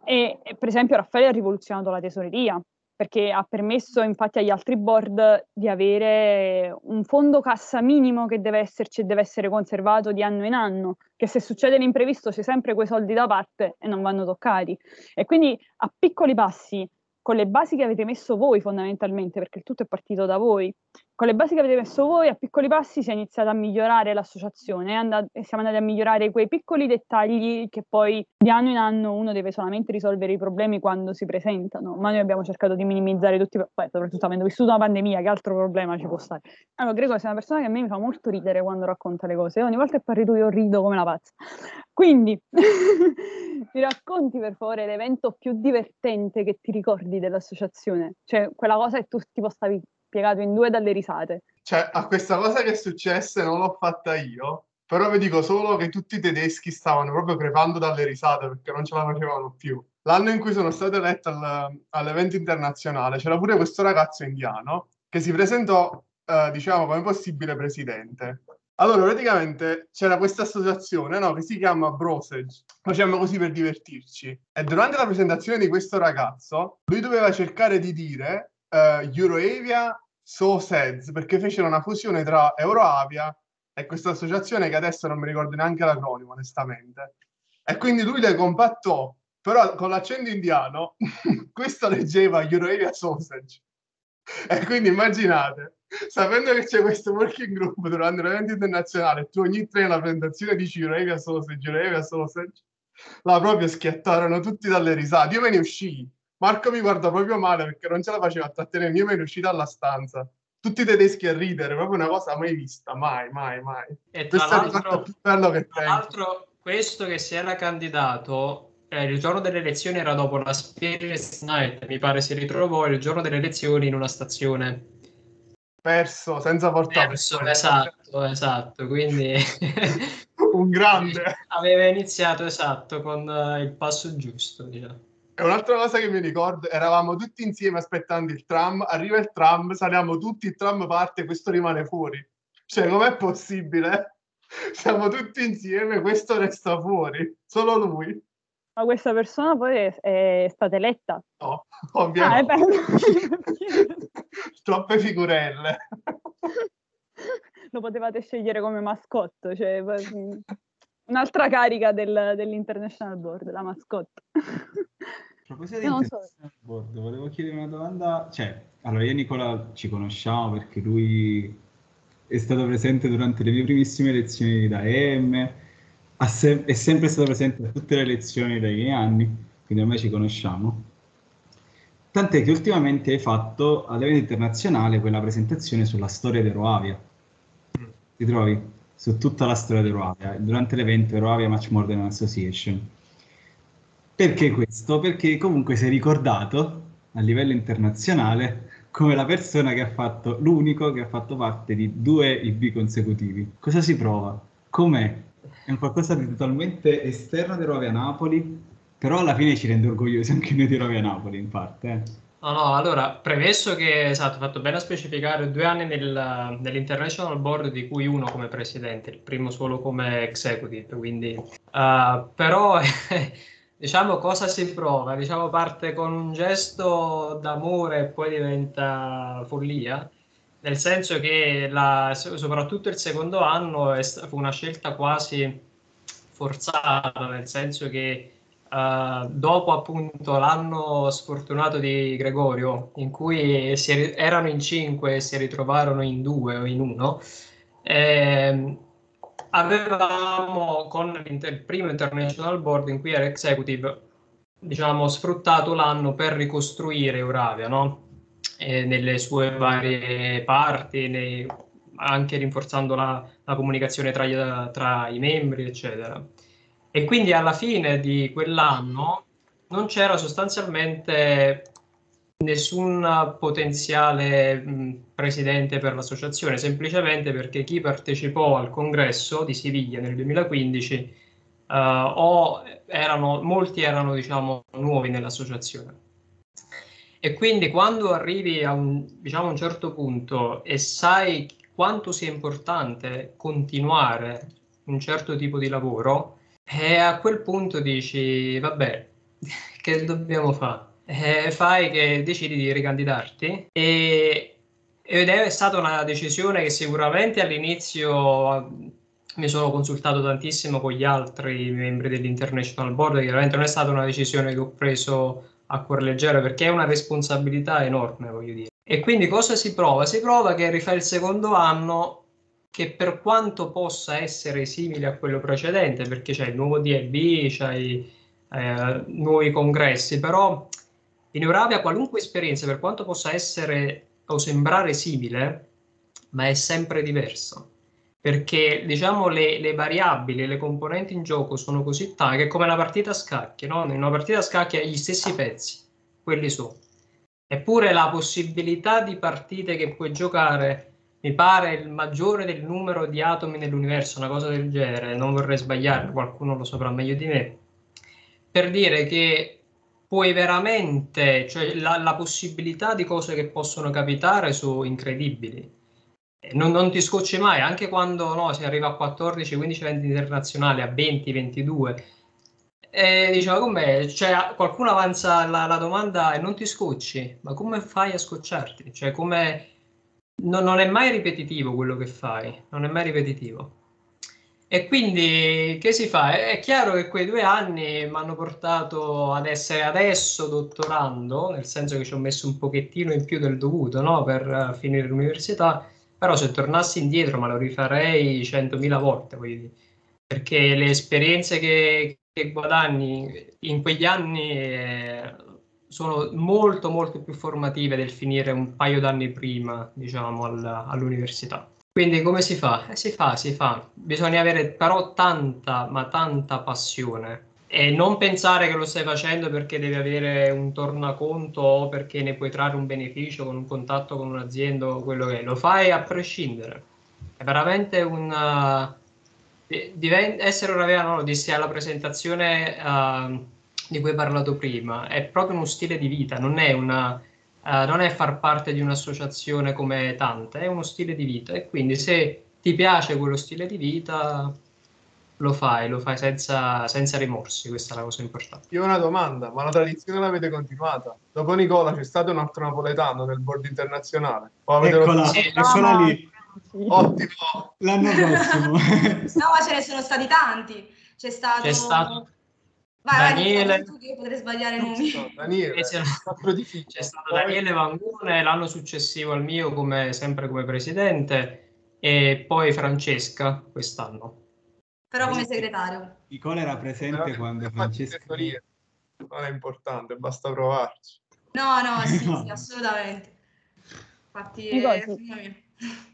E, e per esempio Raffaele ha rivoluzionato la tesoreria, perché ha permesso infatti agli altri board di avere un fondo cassa minimo che deve esserci e deve essere conservato di anno in anno, che se succede l'imprevisto c'è sempre quei soldi da parte e non vanno toccati. E quindi a piccoli passi, con le basi che avete messo voi fondamentalmente, perché il tutto è partito da voi, con le basi che avete messo voi, a piccoli passi si è iniziata a migliorare l'associazione, e siamo andati a migliorare quei piccoli dettagli che poi di anno in anno uno deve solamente risolvere i problemi quando si presentano, ma noi abbiamo cercato di minimizzare tutti, poi soprattutto avendo vissuto una pandemia, che altro problema ci può stare? Allora, Gregorio, sei una persona che a me mi fa molto ridere quando racconta le cose, ogni volta che parli tu io rido come una pazza. Quindi, mi racconti per favore l'evento più divertente che ti ricordi dell'associazione? Cioè, quella cosa che tu tipo stavi piegato in due dalle risate. Cioè, a questa cosa che è successa non l'ho fatta io, però vi dico solo che tutti i tedeschi stavano proprio crepando dalle risate perché non ce la facevano più. L'anno in cui sono stato eletto al- all'evento internazionale c'era pure questo ragazzo indiano che si presentò, eh, diciamo, come possibile presidente. Allora, praticamente c'era questa associazione, no, che si chiama Brosage. Facciamo così per divertirci. E durante la presentazione di questo ragazzo, lui doveva cercare di dire eh, Euroavia SOSEDS, perché fecero una fusione tra Euroavia e questa associazione che adesso non mi ricordo neanche l'acronimo, onestamente. E quindi lui le compattò, però con l'accento indiano, questo leggeva Euroavia Sausage. E quindi immaginate, sapendo che c'è questo working group durante l'evento internazionale, tu ogni tre la presentazione dici Euroavia Sausage, Euroavia Sausage, la proprio schiattarono tutti dalle risate. Io me ne uscii. Marco mi guarda proprio male perché non ce la faceva a trattenere. Io me ne uscii dalla stanza. Tutti i tedeschi a ridere, proprio una cosa mai vista, mai, mai, mai. E tra Questo è l'altro, più bello che tra l'altro, questo che si era candidato, eh, il giorno delle elezioni era dopo la Spirit Night, mi pare si ritrovò il giorno delle elezioni in una stazione. Perso, senza portare. Perso, esatto, esatto, quindi Un grande. aveva iniziato esatto con eh, il passo giusto, diciamo. E un'altra cosa che mi ricordo, eravamo tutti insieme aspettando il tram, arriva il tram, saliamo tutti, il tram parte, questo rimane fuori. Cioè, com'è possibile? Siamo tutti insieme, questo resta fuori, solo lui. Ma questa persona poi è, è stata eletta. No, Ah, ovviamente. bello. Troppe figurelle. Lo potevate scegliere come mascotte, cioè mm, un'altra carica del- dell'International Board, la mascotte. A proposito di Io non so. International Board, volevo chiedere una domanda. Cioè, allora io e Nicola ci conosciamo perché lui è stato presente durante le mie primissime elezioni da EM, se- è sempre stato presente a tutte le elezioni dai miei anni, quindi ormai ci conosciamo. Tant'è che ultimamente hai fatto all'evento internazionale quella presentazione sulla storia di Euroavia. Ti trovi? Su tutta la storia di Euroavia. Durante l'evento More Than an Association. Perché questo? Perché comunque sei ricordato a livello internazionale come la persona che ha fatto, l'unico che ha fatto parte di due IB consecutivi. Cosa si prova? Com'è? È un qualcosa di totalmente esterno di Rovia Napoli, però alla fine ci rende orgogliosi anche noi di Rovia Napoli, in parte. eh. No, no, allora, premesso che esatto, ho fatto bene a specificare due anni nel- nell'International Board, di cui uno come presidente, il primo solo come executive, quindi... eh, però, diciamo, cosa si prova? Diciamo, parte con un gesto d'amore e poi diventa follia, nel senso che la- soprattutto il secondo anno è fu una scelta quasi forzata, nel senso che eh, dopo appunto l'anno sfortunato di Gregorio, in cui si erano in cinque e si ritrovarono in due o in uno, ehm, avevamo con il primo International Board in cui era executive, diciamo, sfruttato l'anno per ricostruire Euravia, no? Eh, nelle sue varie parti, nei- anche rinforzando la, la comunicazione tra tra i membri, eccetera. E quindi alla fine di quell'anno non c'era sostanzialmente nessun potenziale presidente per l'associazione, semplicemente perché chi partecipò al congresso di Siviglia nel 2015 eh, o erano, molti erano diciamo nuovi nell'associazione. E quindi quando arrivi a un, diciamo, un certo punto e sai quanto sia importante continuare un certo tipo di lavoro, e a quel punto dici, vabbè, che dobbiamo fare? Eh, fai che decidi di ricandidarti e, ed è stata una decisione che sicuramente all'inizio mi sono consultato tantissimo con gli altri membri dell'International Board, chiaramente non è stata una decisione che ho preso a cuor leggero perché è una responsabilità enorme, voglio dire. E quindi cosa si prova? Si prova che rifai il secondo anno che per quanto possa essere simile a quello precedente, perché c'è il nuovo DLB, c'hai eh, nuovi congressi, però in Euravia qualunque esperienza, per quanto possa essere o sembrare simile, ma è sempre diverso. Perché diciamo le, le variabili, le componenti in gioco sono così tante che come una partita a scacchi, no? In una partita a scacchi hai gli stessi pezzi, quelli sono. Eppure la possibilità di partite che puoi giocare mi pare il maggiore del numero di atomi nell'universo, una cosa del genere, non vorrei sbagliare, qualcuno lo saprà meglio di me, per dire che puoi veramente, cioè la, la possibilità di cose che possono capitare sono incredibili. Eh, Non, non ti scocci mai, anche quando no, si arriva a 14, 15 eventi internazionali, a 20, 22. E diceva com'è? Cioè, qualcuno avanza la, la domanda e non ti scocci, ma come fai a scocciarti? Cioè, come non, non è mai ripetitivo quello che fai, non è mai ripetitivo. E quindi che si fa? È chiaro che quei due anni mi hanno portato ad essere adesso dottorando, nel senso che ci ho messo un pochettino in più del dovuto no? per eh, finire l'università, però se tornassi indietro me lo rifarei centomila volte, voglio dire. perché le esperienze che, che guadagni in quegli anni eh, sono molto molto più formative del finire un paio d'anni prima, diciamo, al- all'università. Quindi come si fa? Eh, si fa, si fa. Bisogna avere però tanta, ma tanta passione e non pensare che lo stai facendo perché devi avere un tornaconto o perché ne puoi trarre un beneficio con un contatto con un'azienda o quello che è. Lo fai a prescindere. È veramente un... eh, diven- essere un raviano, lo dissi alla presentazione eh, di cui hai parlato prima, è proprio uno stile di vita, non è una eh, non è far parte di un'associazione come tante, è uno stile di vita e quindi se ti piace quello stile di vita lo fai, lo fai senza, senza rimorsi, questa è la cosa importante. Io ho una domanda, ma la tradizione l'avete continuata? Dopo Nicola c'è stato un altro napoletano nel board internazionale? O avete Eccola, rotto- eccola lì, Ottimo! l'anno prossimo. No, ma ce ne sono stati tanti. C'è stato... C'è stato Vai, vai, Daniele. dici tu che io potrei sbagliare nomi. No, Daniele, c'è-. C'è stato Poi- Daniele Vangone l'anno successivo al mio, come, sempre come presidente, e poi Francesca quest'anno. Però come segretario. Nicola era presente Però- quando Francesca... Non è importante, basta provarci. No, no, sì, No. sì, assolutamente. Infatti, Dico, eh,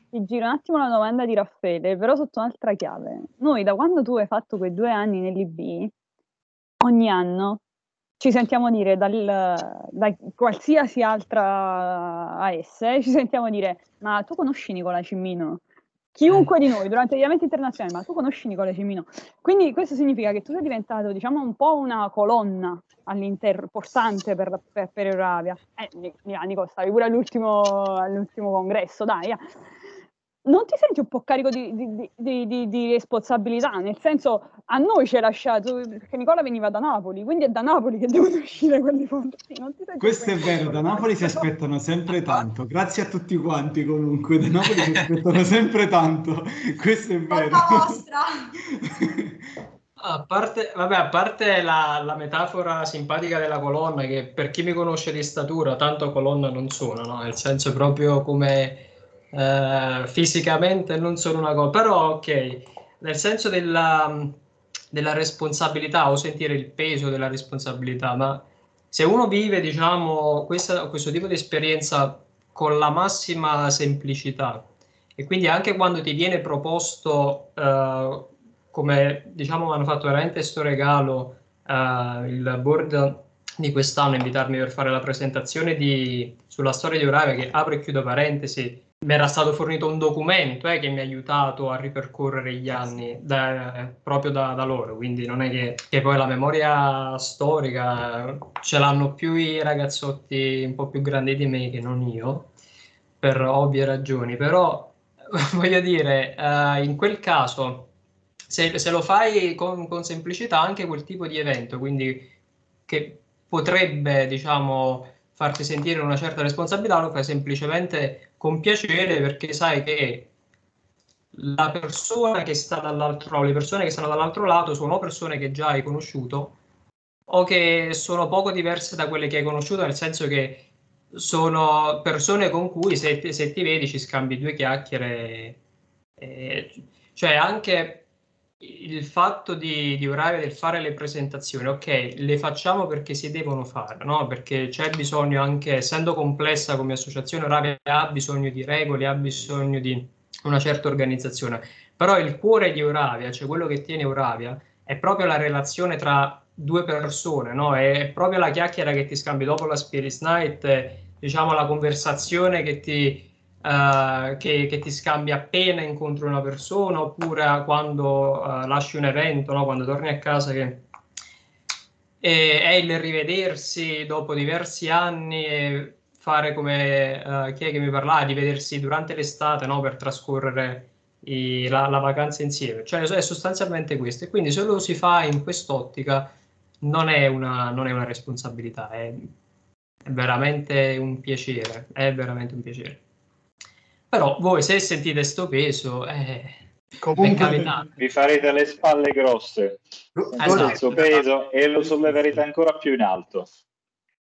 Ti giro un attimo la domanda di Raffaele, però sotto un'altra chiave. Noi, da quando tu hai fatto quei due anni nell'IB, ogni anno ci sentiamo dire dal, da qualsiasi altra AS, ci sentiamo dire, ma tu conosci Nicola Cimmino? Chiunque di noi durante gli eventi internazionali, ma tu conosci Nicola Cimino? Quindi questo significa che tu sei diventato, diciamo, un po' una colonna all'interno, portante per, per, per Euravia. Eh, Nico, stavi pure all'ultimo, all'ultimo congresso, dai. Eh non ti senti un po' carico di, di, di, di, di responsabilità? Nel senso, a noi ci hai lasciato, perché Nicola veniva da Napoli, quindi è da Napoli che devono uscire quelli fondi. Questo è vero, da Napoli si aspettano sempre tanto. Grazie a tutti quanti comunque, da Napoli si aspettano sempre tanto. Questo è vero. A parte, vabbè, a parte la, la, metafora simpatica della colonna, che per chi mi conosce di statura, tanto colonna non sono, no? nel senso proprio come eh, fisicamente non sono una cosa, però ok, nel senso della, della responsabilità o sentire il peso della responsabilità, ma se uno vive, diciamo, questa, questo tipo di esperienza con la massima semplicità e quindi anche quando ti viene proposto, uh, come diciamo, hanno fatto veramente questo regalo uh, il board di quest'anno, invitarmi per fare la presentazione di, sulla storia di Euravia, che apro e chiudo parentesi, mi era stato fornito un documento eh, che mi ha aiutato a ripercorrere gli anni da, proprio da, da, loro, quindi non è che, che, poi la memoria storica ce l'hanno più i ragazzotti un po' più grandi di me che non io, per ovvie ragioni, però voglio dire, eh, in quel caso, se, se lo fai con, con semplicità, anche quel tipo di evento, quindi che potrebbe, diciamo, farti sentire una certa responsabilità, lo fai semplicemente con piacere perché sai che la persona che sta dall'altro le persone che stanno dall'altro lato sono persone che già hai conosciuto o che sono poco diverse da quelle che hai conosciuto, nel senso che sono persone con cui se, se ti vedi ci scambi due chiacchiere. Eh, cioè anche il fatto di, di orare del fare le presentazioni, ok, le facciamo perché si devono fare, no? Perché c'è bisogno anche, essendo complessa come associazione, Oravia ha bisogno di regole, ha bisogno di una certa organizzazione. Però il cuore di Oravia, cioè quello che tiene Oravia, è proprio la relazione tra due persone, no? È proprio la chiacchiera che ti scambi dopo la Spirit Night, diciamo la conversazione che ti uh, che, che, ti scambi appena incontri una persona oppure quando uh, lasci un evento, no? quando torni a casa che e, è il rivedersi dopo diversi anni e fare come uh, chi è che mi parlava di vedersi durante l'estate no? per trascorrere i, la, la, vacanza insieme cioè è sostanzialmente questo e quindi se lo si fa in quest'ottica non è una, non è una responsabilità è, è veramente un piacere è veramente un piacere però voi se sentite sto peso, eh, Comunque vi farete le spalle grosse esatto, questo peso e lo solleverete ancora più in alto.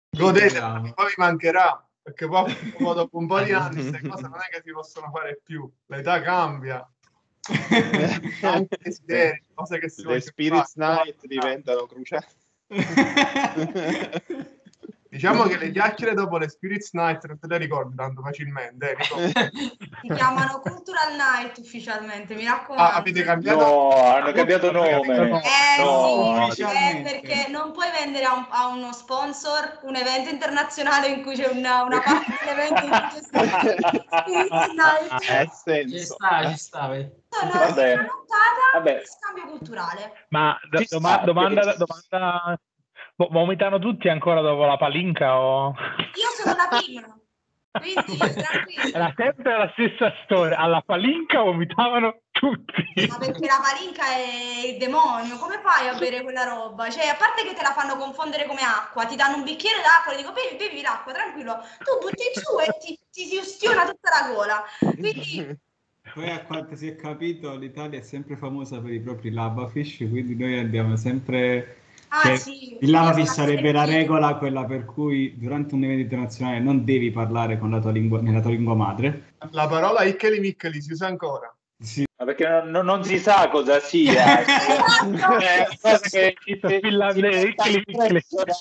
Godete, poi vi mancherà perché poi dopo un po' di anni queste cose non è che si possono fare più, l'età cambia. Anche desideri, cose che si Le Spirits Night diventano cruciali. Diciamo che le chiacchiere dopo le Spirits Night non te le ricordi tanto facilmente. Eh, si chiamano Cultural Night ufficialmente, mi raccomando. Ah, avete cambiato? No, hanno cambiato nome. Eh no, sì, eh, perché non puoi vendere a, un, a, uno sponsor un evento internazionale in cui c'è una, una parte dell'evento in cui c'è Spirits Night. Eh, ci sta, ci sta. Sono vabbè. una Vabbè. scambio culturale. Ma do, doma- domanda, domanda Vomitano tutti ancora dopo la palinca? O... Io sono la prima. Quindi, Era sempre la stessa storia. Alla palinca vomitavano tutti. Ma perché la palinca è il demonio, come fai a bere quella roba? Cioè, a parte che te la fanno confondere come acqua, ti danno un bicchiere d'acqua e dico bevi, bevi l'acqua, tranquillo. Tu butti giù e ti, ti si ustiona tutta la gola. Quindi poi a quanto si è capito l'Italia è sempre famosa per i propri labafish, quindi noi andiamo sempre Ah, cioè, sì, il Lavafish sarebbe la regola, quella per cui durante un evento internazionale non devi parlare con la tua lingua, nella tua lingua madre. La parola Iccoli Miccoli si usa ancora. Sì. perché non, non, si sa cosa sia. è cosa che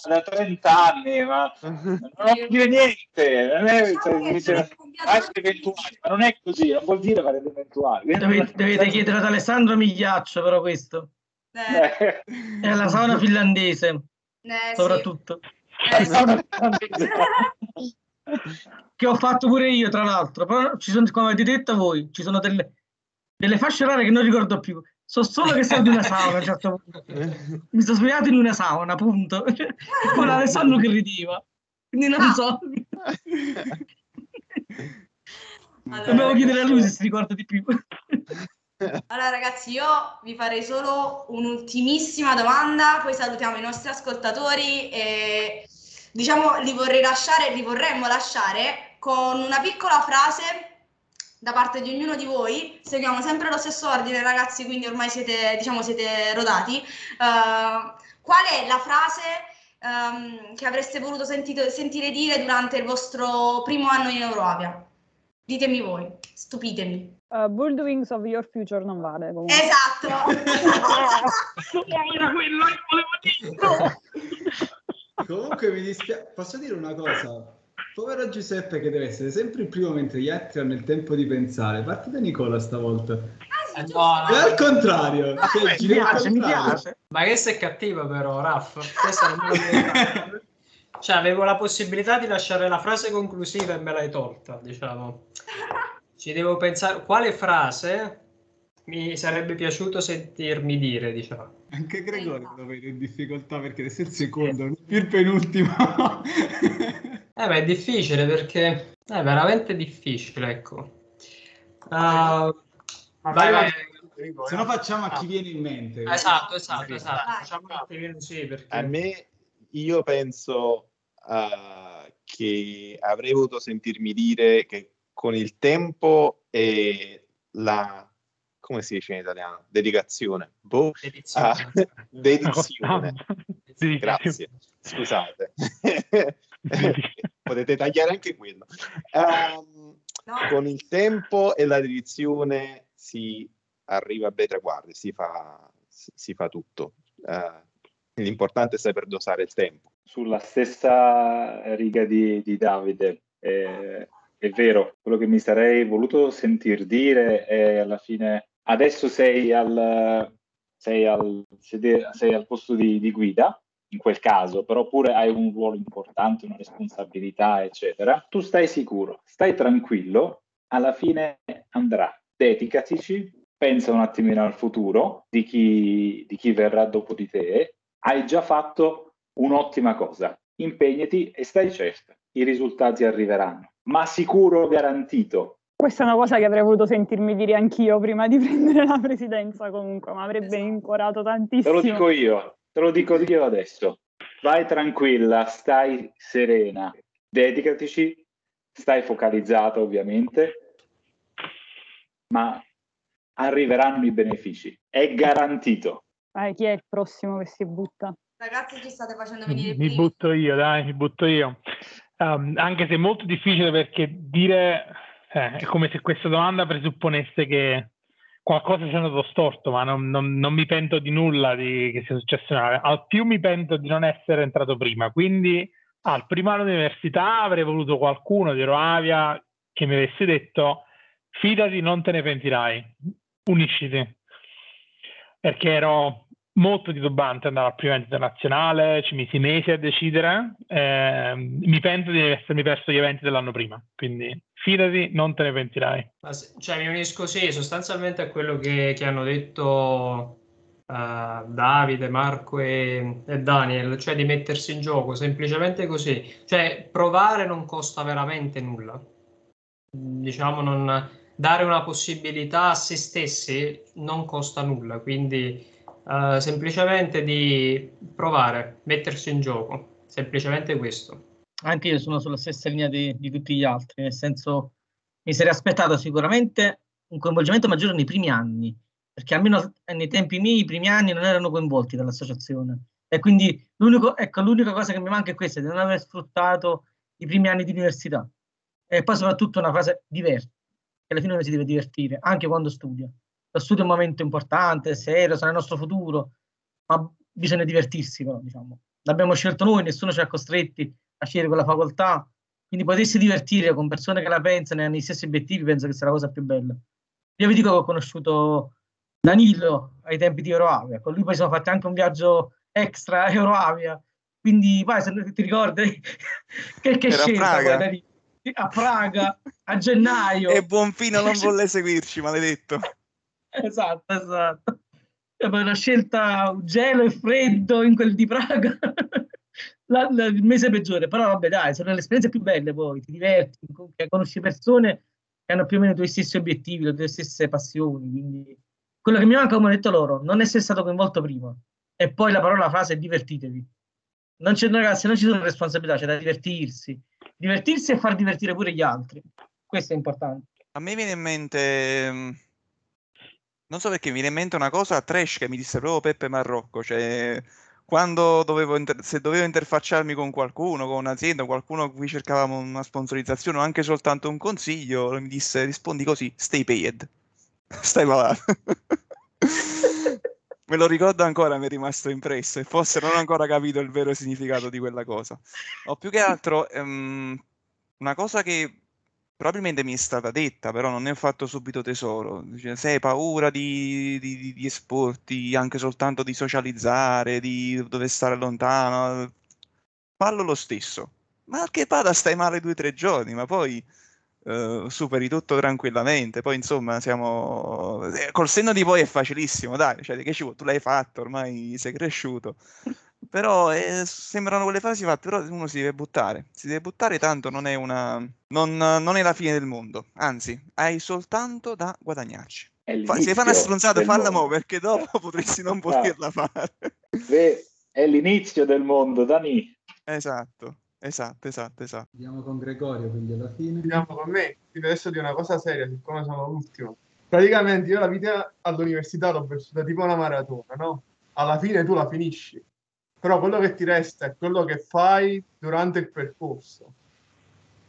da 30 anni, ma non vuol dire niente. Non è, cioè, eventuali, ma non è così, non vuol dire fare eventuali. Dovete, dovete chiedere ad Alessandro Migliaccio, però questo. Eh. È la sauna finlandese. Eh, sì. soprattutto. Eh, sì. che ho fatto pure io, tra l'altro. Però ci sono, come avete detto voi, ci sono delle, delle fasce rare che non ricordo più. So solo che sono di una sauna a un certo punto. Mi sono svegliato in una sauna, punto. Con Alessandro che rideva. Quindi non so. Allora, Dobbiamo chiedere a lui se si ricorda di più. Allora ragazzi, io vi farei solo un'ultimissima domanda, poi salutiamo i nostri ascoltatori e diciamo li vorrei lasciare, li vorremmo lasciare con una piccola frase da parte di ognuno di voi. Seguiamo sempre lo stesso ordine ragazzi, quindi ormai siete, diciamo, siete rodati. Uh, qual è la frase um, che avreste voluto sentito, sentire dire durante il vostro primo anno in Euroavia? Ditemi voi, stupitemi. Uh, Bullwings of Your Future non vale comunque. Esatto. Era quello che volevo dire. Comunque mi dispiace, posso dire una cosa? Povero Giuseppe che deve essere sempre il primo mentre gli altri hanno il tempo di pensare. Parti da Nicola stavolta. Eh, E no, no. al contrario. Ah, cioè, mi giri al piace, mi piace. Ma questa è cattiva però, Raff. Questa non me fare. Cioè, avevo la possibilità di lasciare la frase conclusiva e me l'hai tolta, diciamo. Ci devo pensare quale frase mi sarebbe piaciuto sentirmi dire, diciamo. Anche Gregorio lo vedo in difficoltà perché adesso è il secondo, non più il penultimo. Eh, ma è difficile perché è veramente difficile, ecco. Ah, vai, vai. Se no facciamo a chi viene in mente. Esatto, esatto, esatto. Vai. Facciamo sì, perché... A me, io penso eh, che avrei voluto sentirmi dire che con il tempo e la, come si dice in italiano? Dedicazione. Boh, Dedizione. ah, dedizione. Sì, Grazie, scusate. Potete tagliare anche quello. Ehm, No? con il tempo e la dedizione si arriva a bei traguardi, si fa, si, fa tutto. Eh, l'importante è saper dosare il tempo. Sulla stessa riga di, di Davide, eh, è vero, quello che mi sarei voluto sentir dire è alla fine, adesso sei al, sei al, sei al posto di, di guida, in quel caso, però pure hai un ruolo importante, una responsabilità, eccetera. Tu stai sicuro, stai tranquillo, alla fine andrà. Dedicatici, pensa un attimino al futuro di chi, di chi verrà dopo di te. Hai già fatto un'ottima cosa. Impegnati e stai certo, i risultati arriveranno, ma sicuro garantito. Questa è una cosa che avrei voluto sentirmi dire anch'io prima di prendere la presidenza comunque, mi avrebbe Esatto. incorato Te tantissimo. lo dico io, te lo dico io adesso. Vai tranquilla, stai serena, dedicatici, stai focalizzata ovviamente, ma arriveranno i benefici, è garantito. Eh, chi è il prossimo che si butta? Ragazzi, ci state facendo venire Mi brividi. butto io, dai, mi butto io. Um, anche se è molto difficile perché dire eh, è come se questa domanda presupponesse che qualcosa sia andato storto, ma non, non- non mi pento di nulla di, che sia successo. Al più mi pento di non essere entrato prima. Quindi al primo anno di università avrei voluto qualcuno di Roavia che mi avesse detto fidati, non te ne pentirai, unisciti. Perché ero molto titubante andare al primo evento internazionale, ci misi mesi a decidere, ehm, mi pento di essermi perso gli eventi dell'anno prima, quindi fidati, non te ne pentirai. Se- Cioè, mi unisco sì, sostanzialmente a quello che, che hanno detto eh, Davide, Marco e, e Daniel, cioè di mettersi in gioco, semplicemente così. Cioè, provare non costa veramente nulla. Diciamo, non, dare una possibilità a se stessi non costa nulla, quindi eh, semplicemente di provare, mettersi in gioco, semplicemente questo. Anche io sono sulla stessa linea di, di tutti gli altri, nel senso mi sarei aspettato sicuramente un coinvolgimento maggiore nei primi anni, perché almeno nei tempi miei i primi anni non erano coinvolti dall'associazione. E quindi ecco, l'unica cosa che mi manca è questa, di non aver sfruttato i primi anni di università. E poi soprattutto una fase diversa, che alla fine uno si deve divertire, anche quando studia. Lo studio è un momento importante, serio, sarà il nostro futuro, ma bisogna divertirsi però, diciamo. L'abbiamo scelto noi, nessuno ci ha costretti a scegliere quella facoltà, quindi potersi divertire con persone che la pensano e hanno gli stessi obiettivi, penso che sia la cosa più bella. Io vi dico che ho conosciuto Danilo ai tempi di Euroavia, con lui poi siamo fatti anche un viaggio extra Euroavia, quindi poi se ti ricordi che, che a scelta poi, a Praga a gennaio E Buonfino non volle seguirci, maledetto. Esatto. Esatto. E poi una scelta gelo e freddo in quel di Praga. La- la- il mese peggiore. Però vabbè dai sono le esperienze più belle poi ti diverti con- conosci persone che hanno più o meno i tuoi stessi obiettivi le tue stesse passioni quindi quello che mi manca come ho detto loro non essere stato coinvolto prima. E poi la parola la frase è divertitevi. Non c'è ragazzi non ci sono responsabilità c'è da divertirsi. Divertirsi e far divertire pure gli altri. Questo è importante. A me viene in mente, mm, non so perché, mi viene in mente una cosa trash che mi disse proprio Peppe Marrocco, cioè quando dovevo, inter- se dovevo interfacciarmi con qualcuno, con un'azienda, qualcuno con cui cercavamo una sponsorizzazione o anche soltanto un consiglio, mi disse rispondi così, stay paid, stai pagato. Me lo ricordo ancora, mi è rimasto impresso e forse non ho ancora capito il vero significato di quella cosa. O più che altro, ehm, una cosa che probabilmente mi è stata detta, però non ne ho fatto subito tesoro. Dice, se hai paura di, di, di- esporti, anche soltanto di socializzare, di dover stare lontano, fallo lo stesso. Ma che vada, stai male due o tre giorni, ma poi eh, superi tutto tranquillamente. Poi, insomma, siamo... eh, Col senno di poi è facilissimo, dai, cioè, che ci vuole? Tu l'hai fatto, ormai sei cresciuto. Però eh, sembrano quelle frasi fatte, però uno si deve buttare, si deve buttare tanto non è una... non, non è la fine del mondo, anzi, hai soltanto da guadagnarci. Fa- se fai una stronzata, falla mo', perché dopo potresti non Ah. poterla fare. Ve- È l'inizio del mondo, Dani. Esatto, esatto, esatto, esatto. Andiamo con Gregorio, quindi alla fine. Andiamo con me, quindi adesso di una cosa seria, siccome sono l'ultimo. Praticamente io la vita all'università l'ho vissuta tipo una maratona, no? Alla fine tu la finisci, però quello che ti resta è quello che fai durante il percorso.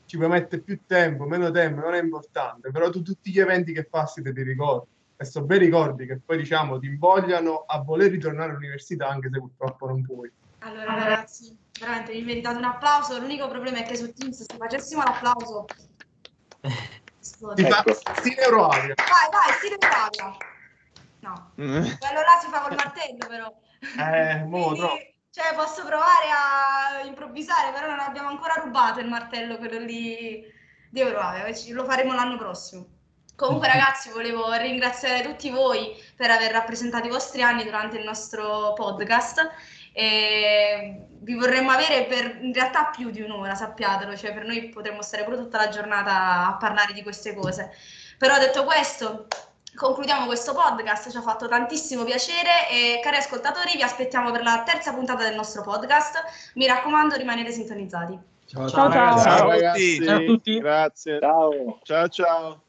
Ci puoi mettere più tempo, meno tempo, non è importante, però tu tutti gli eventi che passi te li ricordi. E sono bei ricordi che poi diciamo ti invogliano a voler ritornare all'università anche se purtroppo non puoi. Allora ragazzi, veramente vi meritate un applauso, l'unico problema è che su Teams se facessimo l'applauso... Ti fa Ecco. stile Euroaria. Vai, vai, stile Italia. No, quello là si fa col martello però. Eh, mo, Quindi, troppo. Cioè, posso provare a improvvisare, però non abbiamo ancora rubato il martello, quello lì di Euroave, ci- lo faremo l'anno prossimo. Comunque ragazzi, volevo ringraziare tutti voi per aver rappresentato i vostri anni durante il nostro podcast e vi vorremmo avere per in realtà più di un'ora, sappiatelo, cioè per noi potremmo stare pure tutta la giornata a parlare di queste cose. Però detto questo, concludiamo questo podcast, ci ha fatto tantissimo piacere e cari ascoltatori vi aspettiamo per la terza puntata del nostro podcast. Mi raccomando, rimanete sintonizzati. Ciao, Ciao, ciao. Ciao a ragazzi, tutti. Ciao a tutti. grazie. Ciao. Ciao ciao.